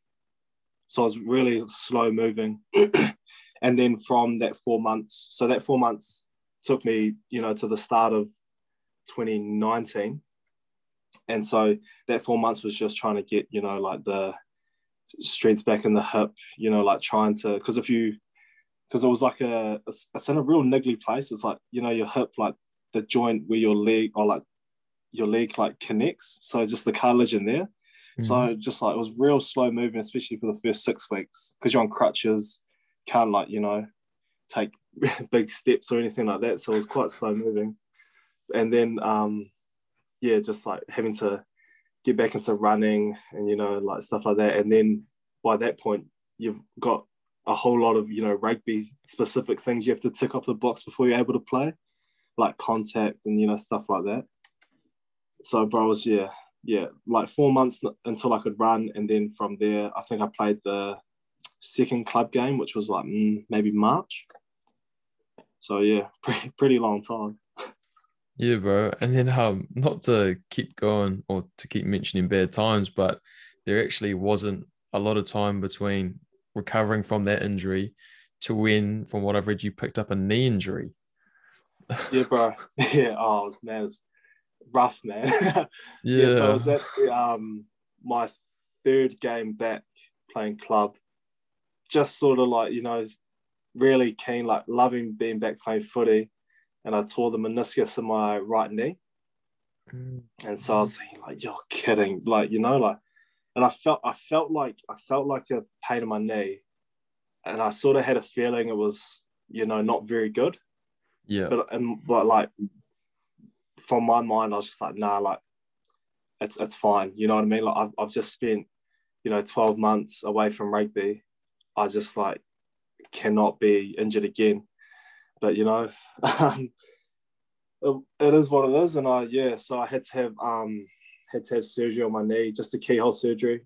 So I was really slow moving, and then from that four months, so that four months took me, you know, to the start of 2019. And so that four months was just trying to get, you know, like the strength back in the hip, you know, like trying to, because if you, because it was like a, it's in a real niggly place. It's like, you know, your hip, like the joint where your leg or like your leg like connects. So just the cartilage in there. Mm-hmm. So just like it was real slow moving, especially for the first six weeks, because you're on crutches, can't like, you know, take big steps or anything like that. So it was quite slow moving. And then, um, yeah, just like having to get back into running and, you know, like stuff like that. And then by that point, you've got a whole lot of, you know, rugby specific things you have to tick off the box before you're able to play, like contact and, you know, stuff like that. So, bro, was, yeah, yeah, like four months until I could run. And then from there, I think I played the second club game, which was like mm, maybe March. So yeah, pretty, pretty long time. Yeah, bro. And then um, not to keep going or to keep mentioning bad times, but there actually wasn't a lot of time between recovering from that injury to when, from what I've read, you picked up a knee injury. yeah, bro. Yeah. Oh man, it's rough, man. yeah. yeah. So I was at um my third game back playing club. Just sort of like you know really keen, like loving being back playing footy. And I tore the meniscus in my right knee. Mm. And so I was thinking, like, you're kidding. Like, you know, like, and I felt I felt like I felt like a pain in my knee. And I sort of had a feeling it was, you know, not very good. Yeah. But and but like from my mind, I was just like, nah, like it's it's fine. You know what I mean? Like I've I've just spent, you know, 12 months away from rugby. I just like cannot be injured again. But you know, um, it, it is what it is, and I yeah. So I had to have um had to have surgery on my knee, just a keyhole surgery.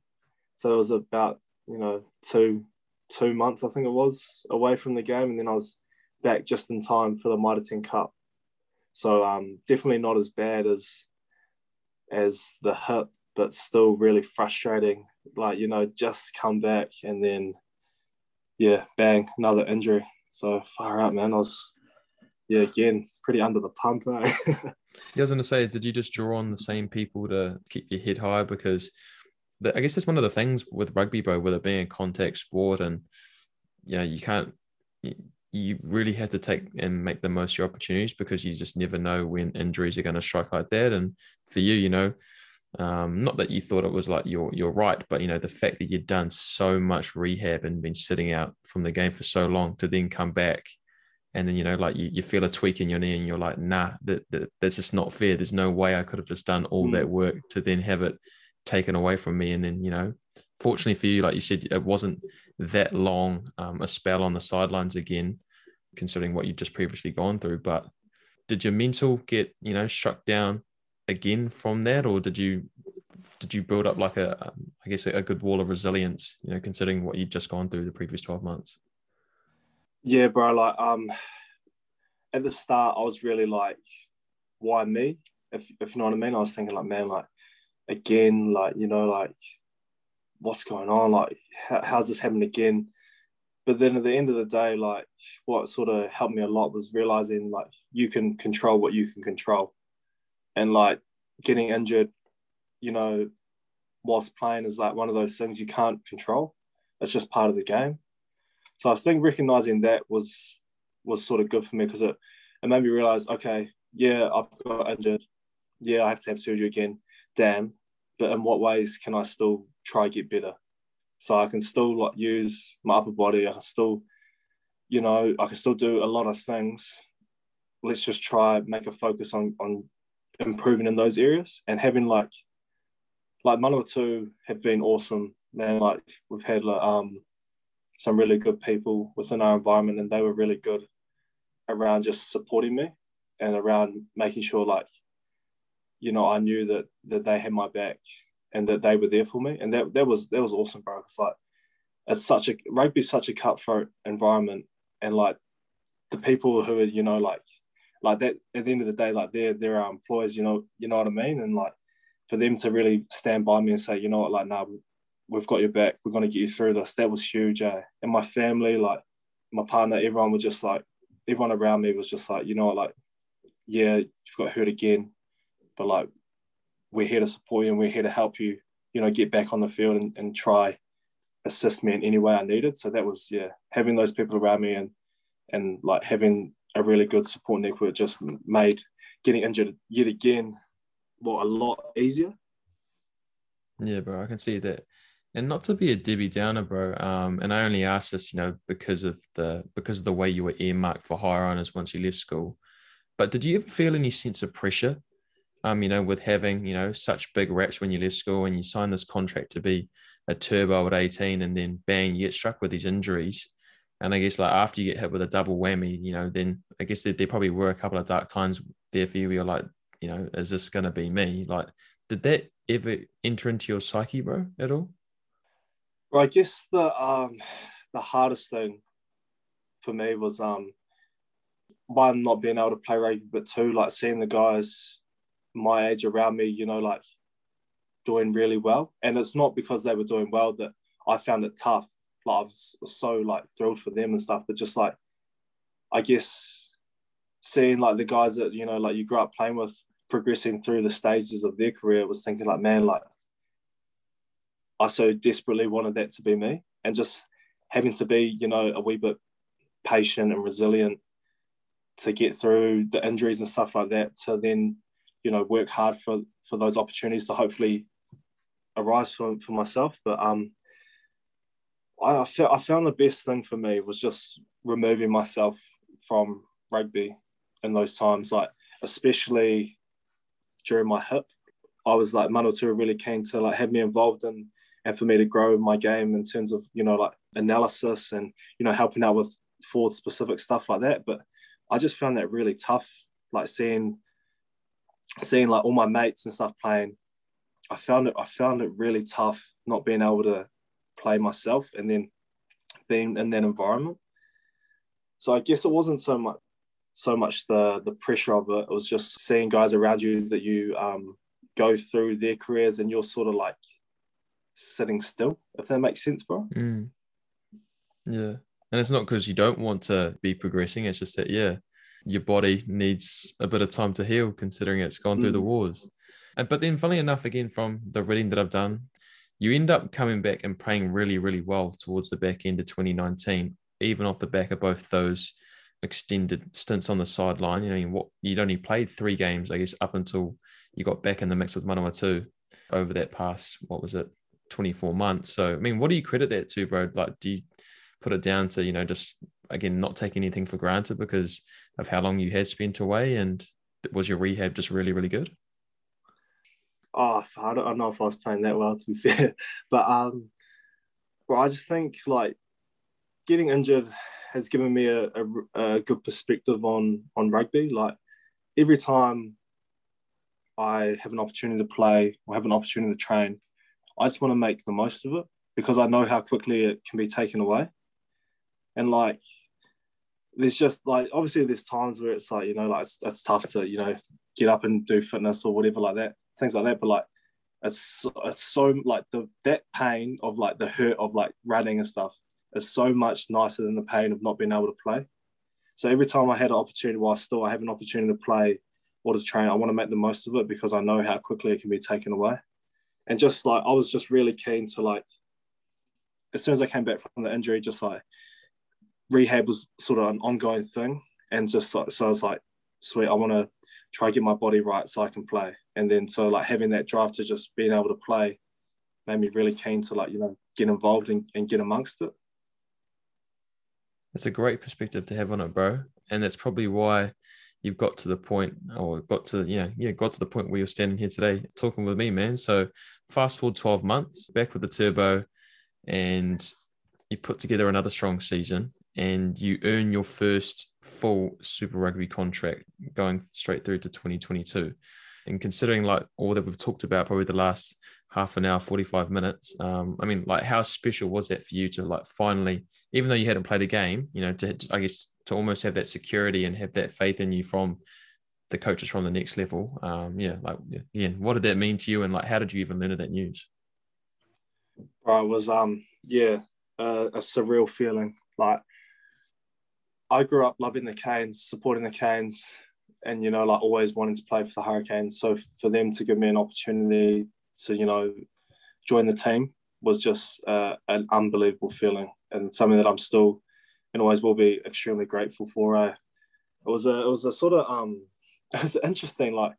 So it was about you know two two months I think it was away from the game, and then I was back just in time for the Mitre 10 Cup. So um, definitely not as bad as as the hip, but still really frustrating. Like you know, just come back and then yeah, bang, another injury. So far out, man. I was, yeah, again, pretty under the pump. Eh? yeah, I was going to say, did you just draw on the same people to keep your head high? Because the, I guess that's one of the things with rugby, bro, with it being a contact sport, and yeah, you can't. You, you really have to take and make the most of your opportunities because you just never know when injuries are going to strike like that. And for you, you know, um, not that you thought it was like you're you're right, but you know the fact that you'd done so much rehab and been sitting out from the game for so long to then come back, and then you know like you, you feel a tweak in your knee and you're like, nah, that, that that's just not fair. There's no way I could have just done all mm. that work to then have it taken away from me, and then you know fortunately for you, like you said, it wasn't that long um, a spell on the sidelines again, considering what you'd just previously gone through. But did your mental get you know struck down again from that, or did you did you build up like a I guess a good wall of resilience, you know, considering what you'd just gone through the previous twelve months? Yeah, bro. Like um, at the start, I was really like, why me? If if you know what I mean, I was thinking like, man, like again, like you know, like what's going on? Like, how, how's this happening again? But then at the end of the day, like what sort of helped me a lot was realizing like you can control what you can control, and like getting injured, you know, whilst playing is like one of those things you can't control. It's just part of the game. So I think recognizing that was was sort of good for me because it, it made me realize, okay, yeah, I've got injured. Yeah, I have to have surgery again. Damn. But in what ways can I still try get better? So I can still like use my upper body. I can still, you know, I can still do a lot of things. Let's just try make a focus on on improving in those areas and having like like Manawatu have been awesome. Man, like we've had like, um some really good people within our environment and they were really good around just supporting me and around making sure like you know I knew that that they had my back and that they were there for me. And that that was that was awesome bro. It's like it's such a rugby such a cutthroat environment. And like the people who are you know like like that at the end of the day like they're they're our employees you know you know what I mean? And like for them to really stand by me and say you know what? Like nah we've got your back we're going to get you through this that was huge eh? and my family like my partner everyone was just like everyone around me was just like, you know, like, yeah, you've got hurt again, but like, we're here to support you and we're here to help you, you know, get back on the field and, and try assist me in any way I needed. So that was, yeah, having those people around me and, and like having a really good support network just made getting injured yet again, well, a lot easier. Yeah, bro, I can see that and not to be a Debbie Downer, bro. Um, and I only asked this, you know, because of the because of the way you were earmarked for higher honors once you left school. But did you ever feel any sense of pressure? Um, you know, with having you know such big reps when you left school and you signed this contract to be a turbo at 18, and then bang, you get struck with these injuries. And I guess like after you get hit with a double whammy, you know, then I guess there, there probably were a couple of dark times there for you. Where you're like, you know, is this gonna be me? Like, did that ever enter into your psyche, bro, at all? Well, I guess the um, the hardest thing for me was um, one not being able to play rugby, but two like seeing the guys my age around me, you know, like doing really well. And it's not because they were doing well that I found it tough. Like I was so like thrilled for them and stuff, but just like I guess seeing like the guys that you know like you grew up playing with progressing through the stages of their career was thinking like man like I so desperately wanted that to be me, and just having to be, you know, a wee bit patient and resilient to get through the injuries and stuff like that. To then, you know, work hard for for those opportunities to hopefully arise for, for myself. But um, I, I, felt, I found the best thing for me was just removing myself from rugby in those times, like especially during my hip. I was like Manawatu really keen to like have me involved in and for me to grow my game in terms of you know like analysis and you know helping out with forward specific stuff like that. But i just found that really tough like seeing seeing like all my mates and stuff playing. I found it i found it really tough not being able to play myself and then being in that environment. So i guess it wasn't so much so much the the pressure of it. It was just seeing guys around you that you um, go through their careers and you're sort of like sitting still, if that makes sense, bro. Mm. Yeah. And it's not because you don't want to be progressing, it's just that, yeah, your body needs a bit of time to heal considering it's gone mm. through the mm. wars. And, but then, funnily enough, again, from the reading that I've done, you end up coming back and playing really, really well towards the back end of 2019, even off the back of both those extended stints on the sideline. You know, what you'd only played three games, I guess, up until you got back in the mix with Manawatu over that past, what was it, 24 months. So, I mean, what do you credit that to, bro? Like, do you put it down to, you know, just again, not taking anything for granted because of how long you had spent away? And was your rehab just really, really good? Oh, I don't, I don't know if I was playing that well, to be fair. But um, Well, I just think like getting injured has given me a, a, a good perspective on on rugby. Like every time I have an opportunity to play or have an opportunity to train, I just want to make the most of it because I know how quickly it can be taken away. And like, there's just like, obviously, there's times where it's like, you know, like it's, it's tough to, you know, get up and do fitness or whatever like that, things like that. But like, it's, it's so like the that pain of like the hurt of like running and stuff is so much nicer than the pain of not being able to play. So every time I had an opportunity, while still I have an opportunity to play or to train, I want to make the most of it because I know how quickly it can be taken away. And just like I was just really keen to like, as soon as I came back from the injury, just like rehab was sort of an ongoing thing, and just so, so I was like, sweet, I want to try to get my body right so I can play. And then so like having that drive to just being able to play made me really keen to like you know get involved and, and get amongst it. It's a great perspective to have on it, bro. And that's probably why you've got to the point or got to, you know, yeah, got to the point where you're standing here today talking with me, man. So fast forward 12 months back with the turbo and you put together another strong season and you earn your first full Super Rugby contract going straight through to 2022. And considering like all that we've talked about, probably the last half an hour, 45 minutes. Um, I mean, like how special was that for you to like finally, even though you hadn't played a game, you know, to, I guess, to almost have that security and have that faith in you from the coaches from the next level. Um, yeah, like, yeah, what did that mean to you? And like, how did you even learn of that news? Bro, it was, um, yeah, uh, a surreal feeling. Like, I grew up loving the Canes, supporting the Canes, and you know, like always wanting to play for the Hurricanes. So for them to give me an opportunity to you know join the team was just uh, an unbelievable feeling and something that I'm still and always will be extremely grateful for. It was a it was a sort of um it was interesting like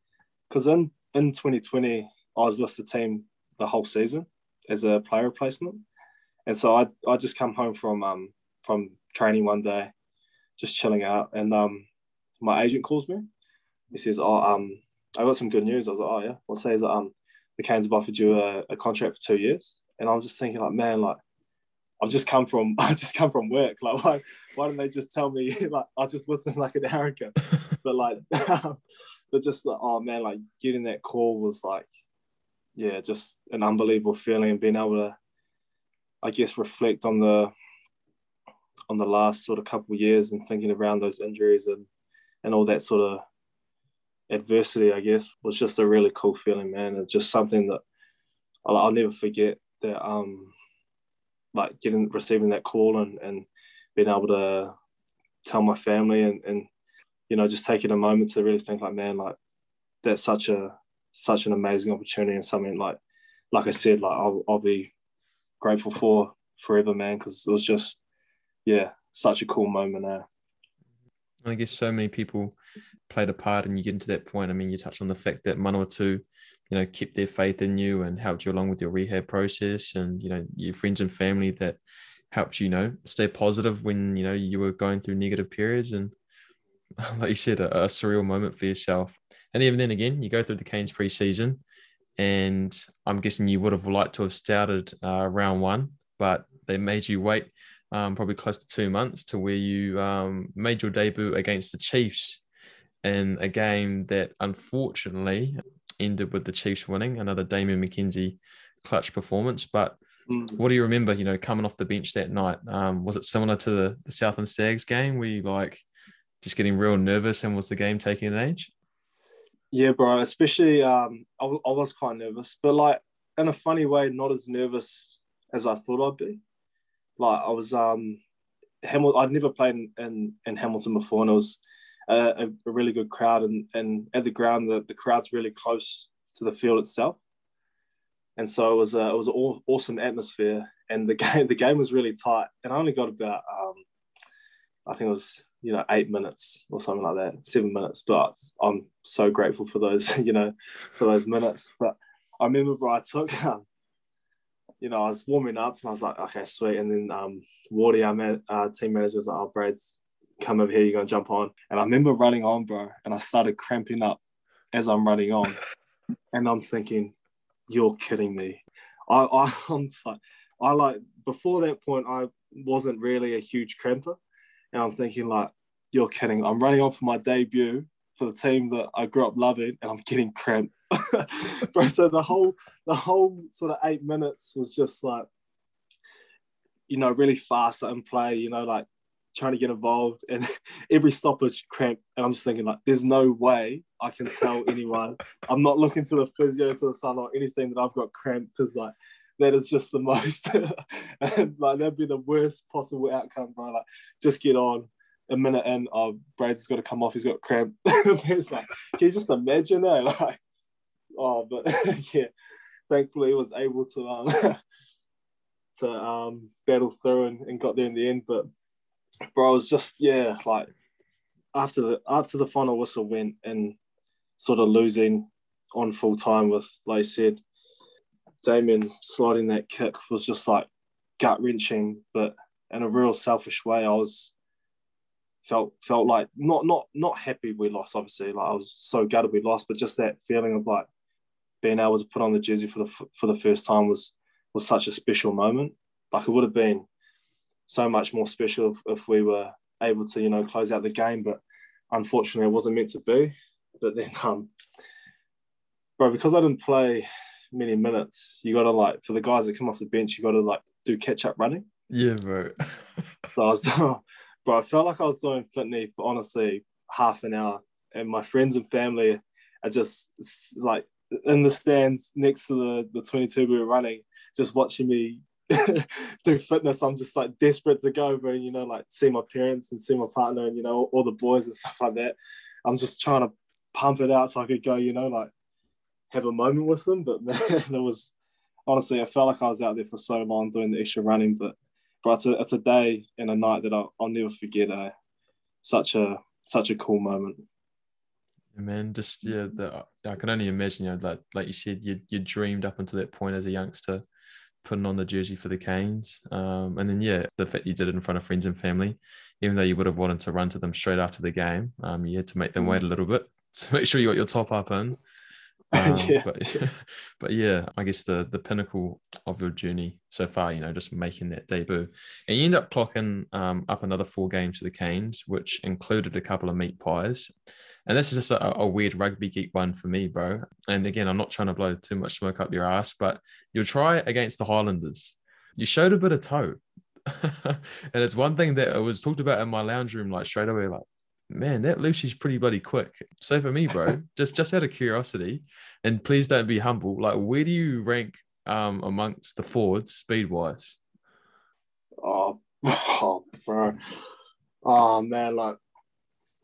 because in in 2020 I was with the team the whole season as a player replacement, and so I I just come home from um from training one day, just chilling out, and um my agent calls me. He says, "Oh um I got some good news." I was like, "Oh yeah," what says um the Canes have offered you a, a contract for two years. And I was just thinking, like, man, like, I've just come from I just come from work. Like, why why don't they just tell me like I was just with them like an hour ago? But like, but just like, oh man, like getting that call was like, yeah, just an unbelievable feeling and being able to, I guess, reflect on the on the last sort of couple of years and thinking around those injuries and and all that sort of adversity, I guess, was just a really cool feeling, man. It's just something that I'll, I'll, never forget. That um, like getting receiving that call and and being able to tell my family and and you know just taking a moment to really think like, man, like that's such a such an amazing opportunity and something like like I said, like I'll, I'll be grateful for forever, man, because it was just yeah, such a cool moment. Uh. I guess so many people played a part and you get into that point. I mean, you touched on the fact that Manawatu, you know, kept their faith in you and helped you along with your rehab process and, you know, your friends and family that helped you, you know, stay positive when, you know, you were going through negative periods and like you said, a, a surreal moment for yourself. And even then again, you go through the Canes preseason and I'm guessing you would have liked to have started uh, round one, but they made you wait um, probably close to two months to where you um, made your debut against the Chiefs in a game that unfortunately ended with the Chiefs winning, another Damian McKenzie clutch performance. But mm. what do you remember, you know, coming off the bench that night? Um, was it similar to the, the Southland Stags game where you like just getting real nervous and was the game taking an age? Yeah, bro, especially um, I, I was quite nervous, but like in a funny way, not as nervous as I thought I'd be. Like I was um Hamilton, I'd never played in, in, in Hamilton before, and it was a, a really good crowd. And, and at the ground, the, the crowd's really close to the field itself. And so it was a, it was an awesome atmosphere. And the game the game was really tight. And I only got about um, I think it was you know eight minutes or something like that, seven minutes. But I'm so grateful for those you know for those minutes. But I remember I took um, you know I was warming up and I was like okay sweet. And then um, Wardy, our man, uh, team manager, was like oh Brad's come over here, you're gonna jump on. And I remember running on, bro, and I started cramping up as I'm running on. and I'm thinking, you're kidding me. I, I I'm like, I like before that point, I wasn't really a huge cramper, and I'm thinking like, you're kidding. I'm running on for my debut for the team that I grew up loving, and I'm getting cramped. Bro, so the whole the whole sort of eight minutes was just like, you know, really fast and play. You know, like trying to get involved, and every stoppage cramped. And I'm just thinking like, there's no way I can tell anyone. I'm not looking to the physio, to the sun, or anything that I've got cramped because like that is just the most like that'd be the worst possible outcome, bro. Like just get on. A minute in, oh, Brady's got to come off. He's got cramp. it's like, can you just imagine that? Like, oh, but yeah, thankfully, was able to um, to um, battle through and, and got there in the end. But bro, I was just yeah, like after the after the final whistle went and sort of losing on full time with, like I said, Damian sliding that kick was just like gut wrenching, but in a real selfish way. I was felt felt like not not not happy we lost. Obviously, like I was so gutted we lost, but just that feeling of like being able to put on the jersey for the for the first time was was such a special moment. Like it would have been so much more special if, if we were able to you know close out the game, but unfortunately it wasn't meant to be. But then, um, bro, because I didn't play many minutes, you got to like for the guys that come off the bench, you got to like do catch up running. Yeah, bro. so I was, bro, I felt like I was doing fitness for honestly half an hour, and my friends and family are just like in the stands next to the the 22 we were running, just watching me do fitness. I'm just like desperate to go, bro. You know, like see my parents and see my partner and you know all the boys and stuff like that. I'm just trying to pump it out so I could go, you know, like have a moment with them. But man, it was honestly, I felt like I was out there for so long doing the extra running. But but it's a, it's a day and a night that I'll, I'll never forget. Uh, such a such a cool moment. Man, just yeah, the, I can only imagine. You know, like like you said, you you dreamed up until that point as a youngster, putting on the jersey for the Canes, um, and then yeah, the fact you did it in front of friends and family, even though you would have wanted to run to them straight after the game, um, you had to make them wait a little bit to make sure you got your top up in. Um, yeah. But but yeah, I guess the the pinnacle of your journey so far, you know, just making that debut, and you end up clocking um, up another four games to the Canes, which included a couple of meat pies. And this is just a, a, weird rugby geek one for me, bro. And again, I'm not trying to blow too much smoke up your ass, but your try against the Highlanders, you showed a bit of toe. and it's one thing that was talked about in my lounge room, like straight away, like man, that Lucy's pretty bloody quick. So for me, bro, just just out of curiosity, and please don't be humble. Like, where do you rank um amongst the forwards speed wise? Oh, oh, bro. Oh man, like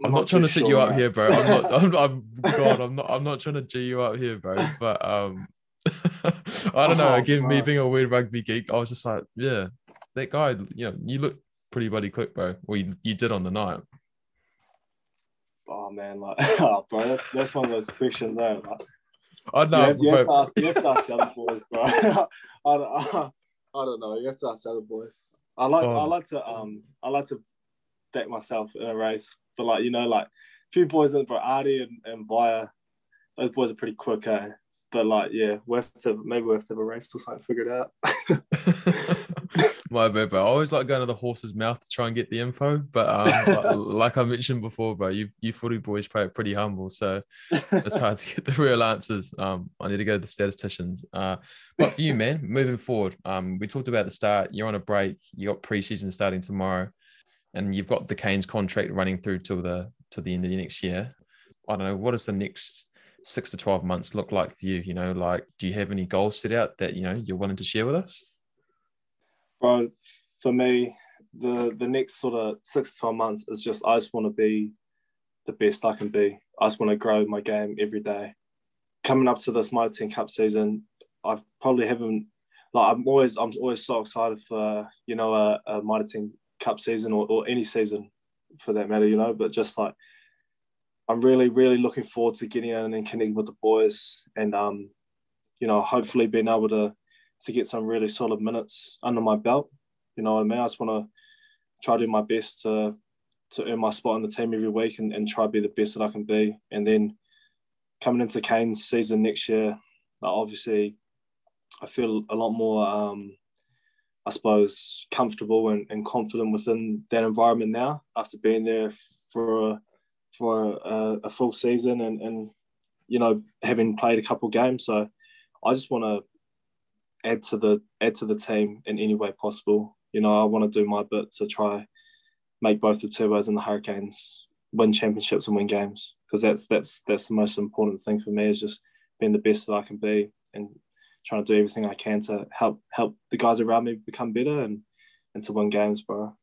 I'm, I'm not, not trying to sit you up here, bro. I'm not. I'm, I'm God. I'm not. I'm not trying to g you up here, bro. But um, I don't know. Oh, Again, me being a weird rugby geek, I was just like, yeah, that guy. You know, you look pretty bloody quick, bro. Well, you, you did on the night oh man, like, oh, bro, that's that's one of those questions though. Like, I know. You, you, have, to ask, you have to ask the other boys, bro. I, I, I, don't know. You have to ask the other boys. I like, oh. to, I like to, um, I like to back myself in a race, but like you know, like a few boys in, bro, Ardie and, and Baya, those boys are pretty quick, eh? But like, yeah, we have to maybe we have to have a race or something figured out. My bad, bro. I always like going to the horse's mouth to try and get the info, but um, like, I mentioned before, bro, you you footy boys play pretty humble, so it's hard to get the real answers. Um, I need to go to the statisticians. Uh, but for you, man, moving forward, um, we talked about the start. You're on a break. You got preseason starting tomorrow, and you've got the Canes contract running through till the to the end of the next year. I don't know what does the next six to 12 months look like for you? You know, like, do you have any goals set out that, you know, you're willing to share with us? Well, for me, the, the next sort of six to 12 months is just, I just want to be the best I can be. I just want to grow my game every day. Coming up to this Mitre 10 Cup season, I probably haven't, like, I'm always, I'm always so excited for, you know, a, a Mitre 10 Cup season or, or any season for that matter, you know, but just like, I'm really, really looking forward to getting in and connecting with the boys, and um, you know, hopefully being able to to get some really solid minutes under my belt. You know what I mean? I just want to try to do my best to to earn my spot in the team every week and, and try to be the best that I can be. And then coming into Canes season next year, obviously, I feel a lot more um, I suppose, comfortable and, and confident within that environment now after being there for a, for a, a full season and, and, you know, having played a couple games. So I just want to add to the add to the team in any way possible. You know, I want to do my bit to try make both the Turbos and the Hurricanes win championships and win games because that's that's that's the most important thing for me is just being the best that I can be and trying to do everything I can to help help the guys around me become better and and to win games, bro.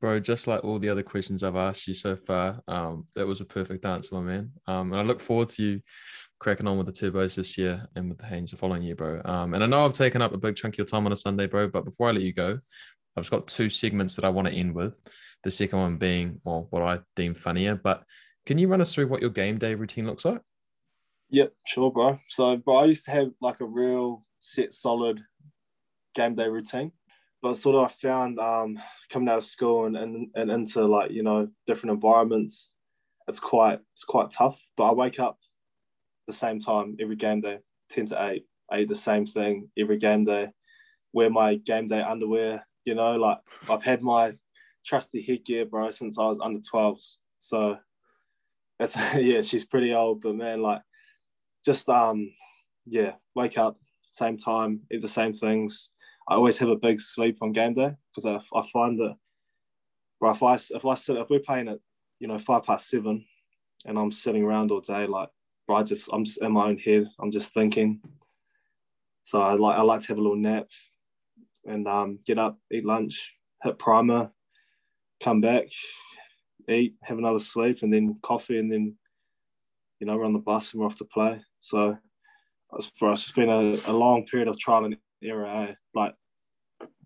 Bro, just like all the other questions I've asked you so far, um, that was a perfect answer, my man. Um, and I look forward to you cracking on with the turbos this year and with the Haynes the following year, bro. Um, and I know I've taken up a big chunk of your time on a Sunday, bro. But before I let you go, I've just got two segments that I want to end with. The second one being, well, what I deem funnier. But can you run us through what your game day routine looks like? Yep, sure, bro. So, bro, I used to have like a real set, solid game day routine, but sort of I found um, coming out of school and, and and into like you know different environments, it's quite it's quite tough. But I wake up the same time every game day, ten to eight. I eat the same thing every game day. Wear my game day underwear. You know, like I've had my trusty headgear, bro, since I was under twelve. So that's yeah, she's pretty old, but man, like just um yeah, wake up same time, eat the same things. I always have a big sleep on game day because I, I find that, bro, if I if I sit if we're playing at you know five past seven, and I'm sitting around all day, like, bro, I just I'm just in my own head. I'm just thinking. So I like I like to have a little nap, and um, get up, eat lunch, hit primer, come back, eat, have another sleep, and then coffee, and then you know we're on the bus and we're off to play. So for us, it's been a, a long period of trial and error. Eh? Like,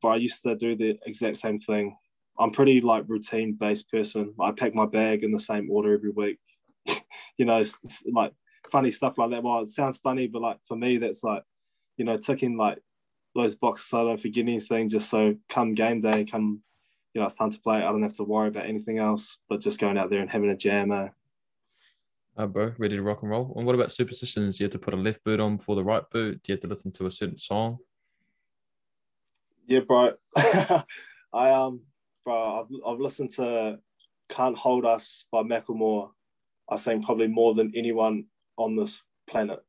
but I used to do the exact same thing. I'm pretty like routine based person. I pack my bag in the same order every week. you know, it's, it's like funny stuff like that. Well, it sounds funny, but like for me, that's like, you know, ticking like those boxes so I don't forget anything. Just so come game day, come, you know, it's time to play. I don't have to worry about anything else, but just going out there and having a jam. Uh, bro, ready to rock and roll. And what about superstitions? Do you have to put a left boot on before the right boot? Do you have to listen to a certain song? Yeah, bro. I um, bro, I've, I've listened to "Can't Hold Us" by Macklemore. I think probably more than anyone on this planet.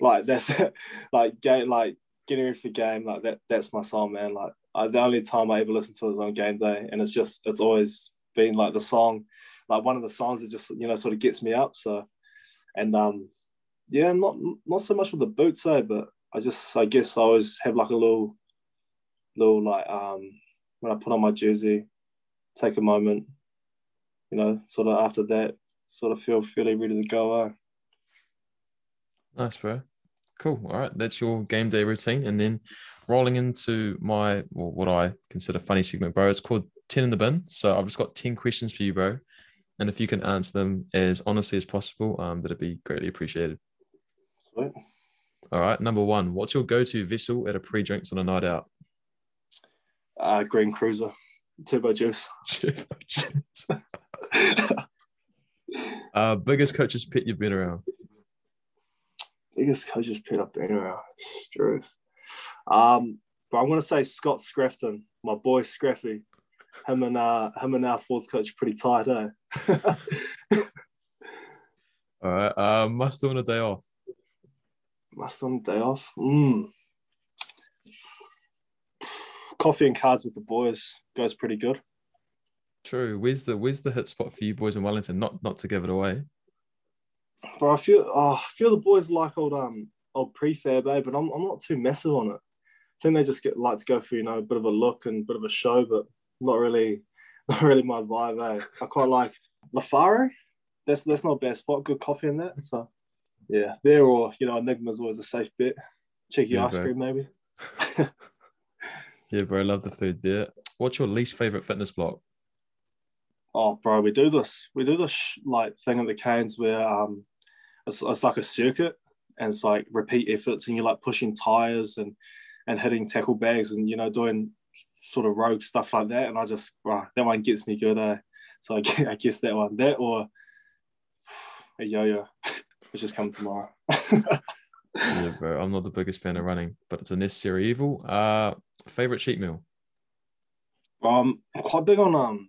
like that's like game, like getting ready for game. Like that, that's my song, man. Like I, the only time I ever listen to is on game day, and it's just it's always been like the song like one of the songs that just you know sort of gets me up. So, and um, yeah, not not so much with the boots though, but I just I guess I always have like a little little like um when I put on my jersey, take a moment, you know, sort of after that, sort of feel fairly ready to go. Uh. Nice, bro. Cool. All right, that's your game day routine, and then rolling into my well, what I consider funny segment, bro. It's called 10 in the bin. So I've just got 10 questions for you, bro. And if you can answer them as honestly as possible, um, that'd be greatly appreciated. Sweet. All right. Number one, what's your go-to vessel at a pre-drinks on a night out? Uh, Green Cruiser, Turbo Juice. Turbo Juice. uh, biggest coach's pit you've been around? Biggest coach's pit I've been around. Struth. Um, but I'm going to say Scott Scrafton, my boy Scraffy him and uh, him and our forwards coach pretty tight, eh? All right. Uh, must on a day off. Must on a day off. Mm. Coffee and cards with the boys goes pretty good. True. Where's the where's the hit spot for you boys in Wellington? Not not to give it away. But I feel oh, I feel the boys like old um old prefab, eh? But I'm I'm not too massive on it. I think they just get like to go for you know a bit of a look and a bit of a show, but not really, not really my vibe. Eh? I quite like Lafaro. That's that's not a bad spot. Good coffee in that. So yeah, there or you know Enigma's always a safe bet. Cheeky yeah, ice bro. cream maybe. yeah, bro. I love the food there. What's your least favorite fitness block? Oh, bro, we do this. We do this like thing at the Canes where um, it's, it's like a circuit and it's like repeat efforts and you're like pushing tires and and hitting tackle bags and you know doing sort of rogue stuff like that. And I just, right, that one gets me good. Uh, so I, I guess that one, that or a yo-yo, which is coming tomorrow. yeah, bro. I'm not the biggest fan of running, but it's a necessary evil. Uh, favorite cheat meal? Um, I'm quite big on um.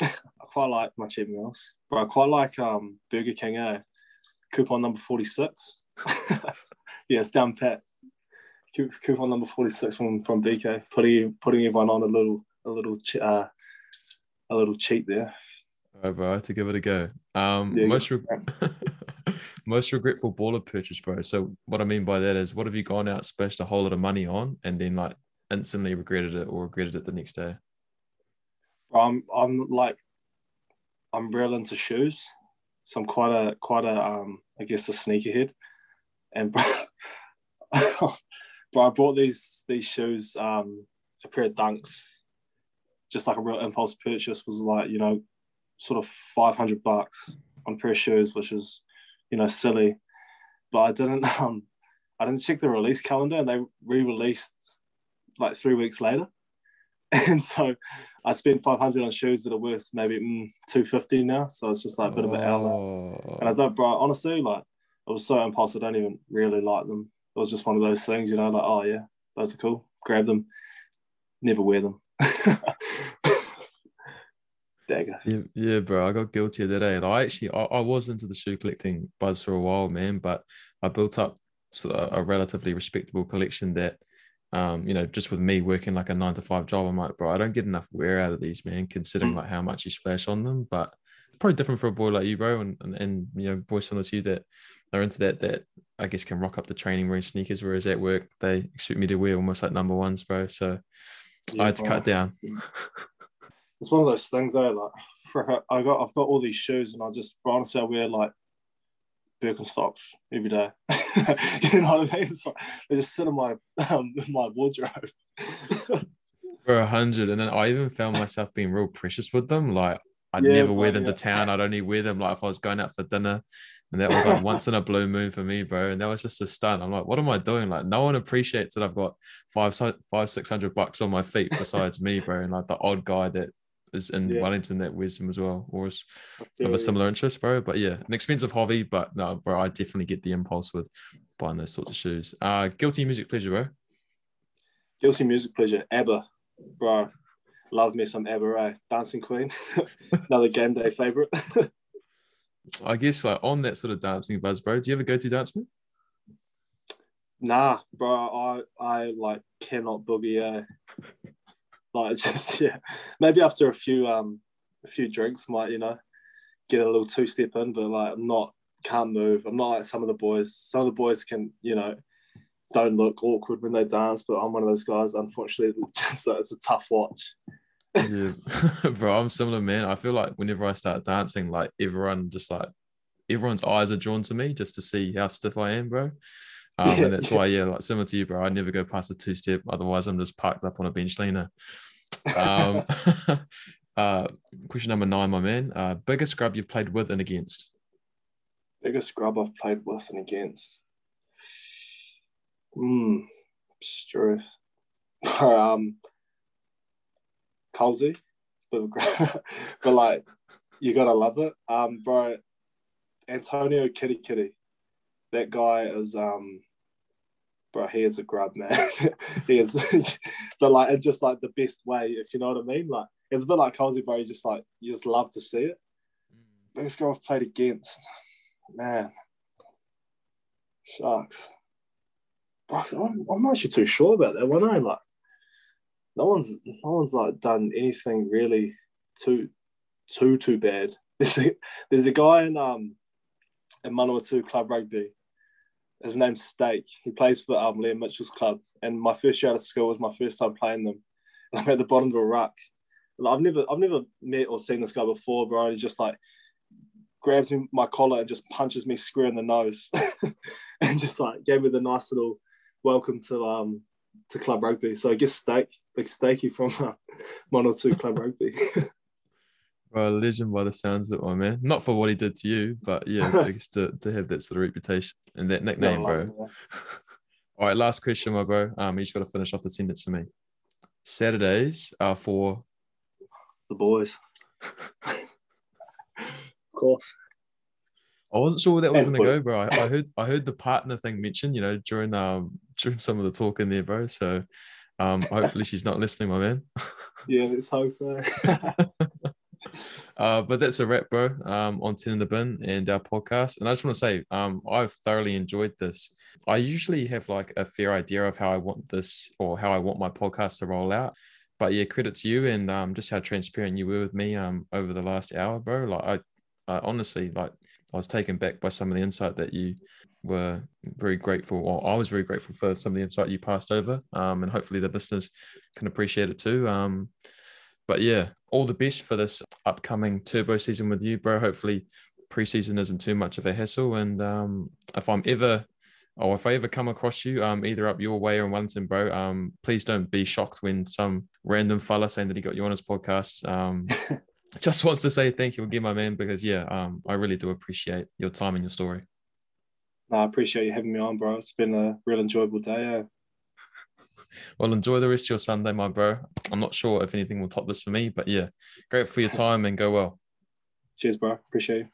I quite like my cheat meals, but I quite like um Burger King. Eh? Coupon number forty six. yes, down pat. Coupon number forty six from from BK, putting putting everyone on a little a little uh, a little cheat there. All right, bro. I have to give it a go. Um, yeah, most re- most regretful baller purchase, bro. So what I mean by that is, what have you gone out, splashed a whole lot of money on, and then like instantly regretted it or regretted it the next day? I'm I'm like I'm real into shoes, so I'm quite a quite a um I guess a sneakerhead, and bro, I bought these these shoes um a pair of Dunks, just like a real impulse purchase was like you know sort of 500 bucks on a pair of shoes, which is you know silly, but I didn't um I didn't check the release calendar and they re-released like three weeks later. and so I spent 500 on shoes that are worth maybe mm, 250 now. So it's just like a bit of an. Oh. And I don't, bro, honestly, like it was so impulsive. I don't even really like them. It was just one of those things, you know, like, oh yeah, those are cool. Grab them, never wear them. Dagger. Yeah, yeah, bro. I got guilty of that. Eh? I actually, I, I was into the shoe collecting buzz for a while, man, but I built up a relatively respectable collection that um, you know, just with me working like a nine to five job, I'm like, bro, I don't get enough wear out of these, man, considering mm. like how much you splash on them. But probably different for a boy like you, bro, and, and, and you know, boys similar to you that are into that, that I guess can rock up the training wearing sneakers, whereas at work they expect me to wear almost like number ones, bro. So yeah, I had to cut down. it's one of those things though, like for I got I've got all these shoes and I just honestly I wear like Birkenstocks every day. you know what I mean? It's like they just sit in my um, in my wardrobe. For a hundred, and then I even found myself being real precious with them. Like I'd yeah, never wear them yeah. to town. I'd only wear them like if I was going out for dinner. And that was like once in a blue moon for me, bro. And that was just a stunt. I'm like, what am I doing? Like, no one appreciates that I've got five, five, six hundred bucks on my feet besides me, bro. And like the odd guy that is in yeah. Wellington that wears them as well, or is of a similar interest, bro. But yeah, an expensive hobby, but no, bro, I definitely get the impulse with buying those sorts of shoes. Uh, guilty music pleasure, bro. Guilty music pleasure, ABBA, bro. Love me some? Eh? Dancing Queen, another game day favorite. I guess like on that sort of dancing buzz, bro. Do you ever go to dance me? Nah, bro. I I like cannot boogie. Uh, like just yeah, maybe after a few um a few drinks might you know get a little two step in, but like I'm not can't move. I'm not like some of the boys. Some of the boys can you know don't look awkward when they dance, but I'm one of those guys. Unfortunately, so it's a tough watch. Yeah, bro, I'm similar, man. I feel like whenever I start dancing, like everyone just like everyone's eyes are drawn to me just to see how stiff I am, bro. Um, yeah, and that's yeah. why, yeah, like similar to you, bro. I never go past a two step. Otherwise, I'm just parked up on a bench leaner. Um, uh, question number nine, my man. Uh, biggest scrub you've played with and against? Biggest scrub I've played with and against. Hmm, truth. um, Colsey, but like you gotta love it. Um, bro, Antonio Kiri Kiri, that guy is um bro, he is a grub, man. he is, but like, it's just like the best way, if you know what I mean. Like, it's a bit like Cozy, bro. You just like, you just love to see it. Mm. Biggest girl I've played against, man. Sharks. Bro, I'm, I'm actually too sure about that one. I like, no one's, no one's like done anything really too, too, too bad. There's a, there's a guy in um in Manawatu Club Rugby his name's Stake. He plays for um, Liam Mitchell's club. And my first year out of school was my first time playing them. And I'm at the bottom of a ruck. I've never I've never met or seen this guy before, bro. He's just like grabs me my collar and just punches me square in the nose, and just like gave me the nice little welcome to um to club rugby. So I guess Stake, like Stakey from uh, one or two club rugby. A legend by the sounds of it, my man. Not for what he did to you, but yeah, I guess to, to have that sort of reputation and that nickname, bro. All right, last question, my bro. Um, you just got to finish off the sentence for me. Saturdays are for the boys. of course. I wasn't sure where that was And going to go, bro. I, I heard I heard the partner thing mentioned, you know, during um during some of the talk in there, bro. So um hopefully she's not listening, my man. Yeah, let's hope. Uh, Uh, but that's a wrap, bro. Um, on Ten in the Bin and our podcast. And I just want to say, um, I've thoroughly enjoyed this. I usually have like a fair idea of how I want this or how I want my podcast to roll out. But yeah, credit to you and um, just how transparent you were with me um over the last hour, bro. Like I, I honestly like I was taken back by some of the insight that you were very grateful, or I was very grateful for some of the insight you passed over. Um, and hopefully the listeners can appreciate it too. Um, but yeah, all the best for this upcoming turbo season with you, bro. Hopefully, preseason isn't too much of a hassle. And um, if I'm ever, or if I ever come across you, um, either up your way or in Wellington, bro, um, please don't be shocked when some random fella saying that he got you on his podcast. Um, just wants to say thank you again, my man, because yeah, um, I really do appreciate your time and your story. no, I appreciate you having me on, bro. It's been a real enjoyable day. Uh, Well, enjoy the rest of your Sunday, my bro. I'm not sure if anything will top this for me, but yeah, great for your time and go well. cheers, bro. Appreciate you.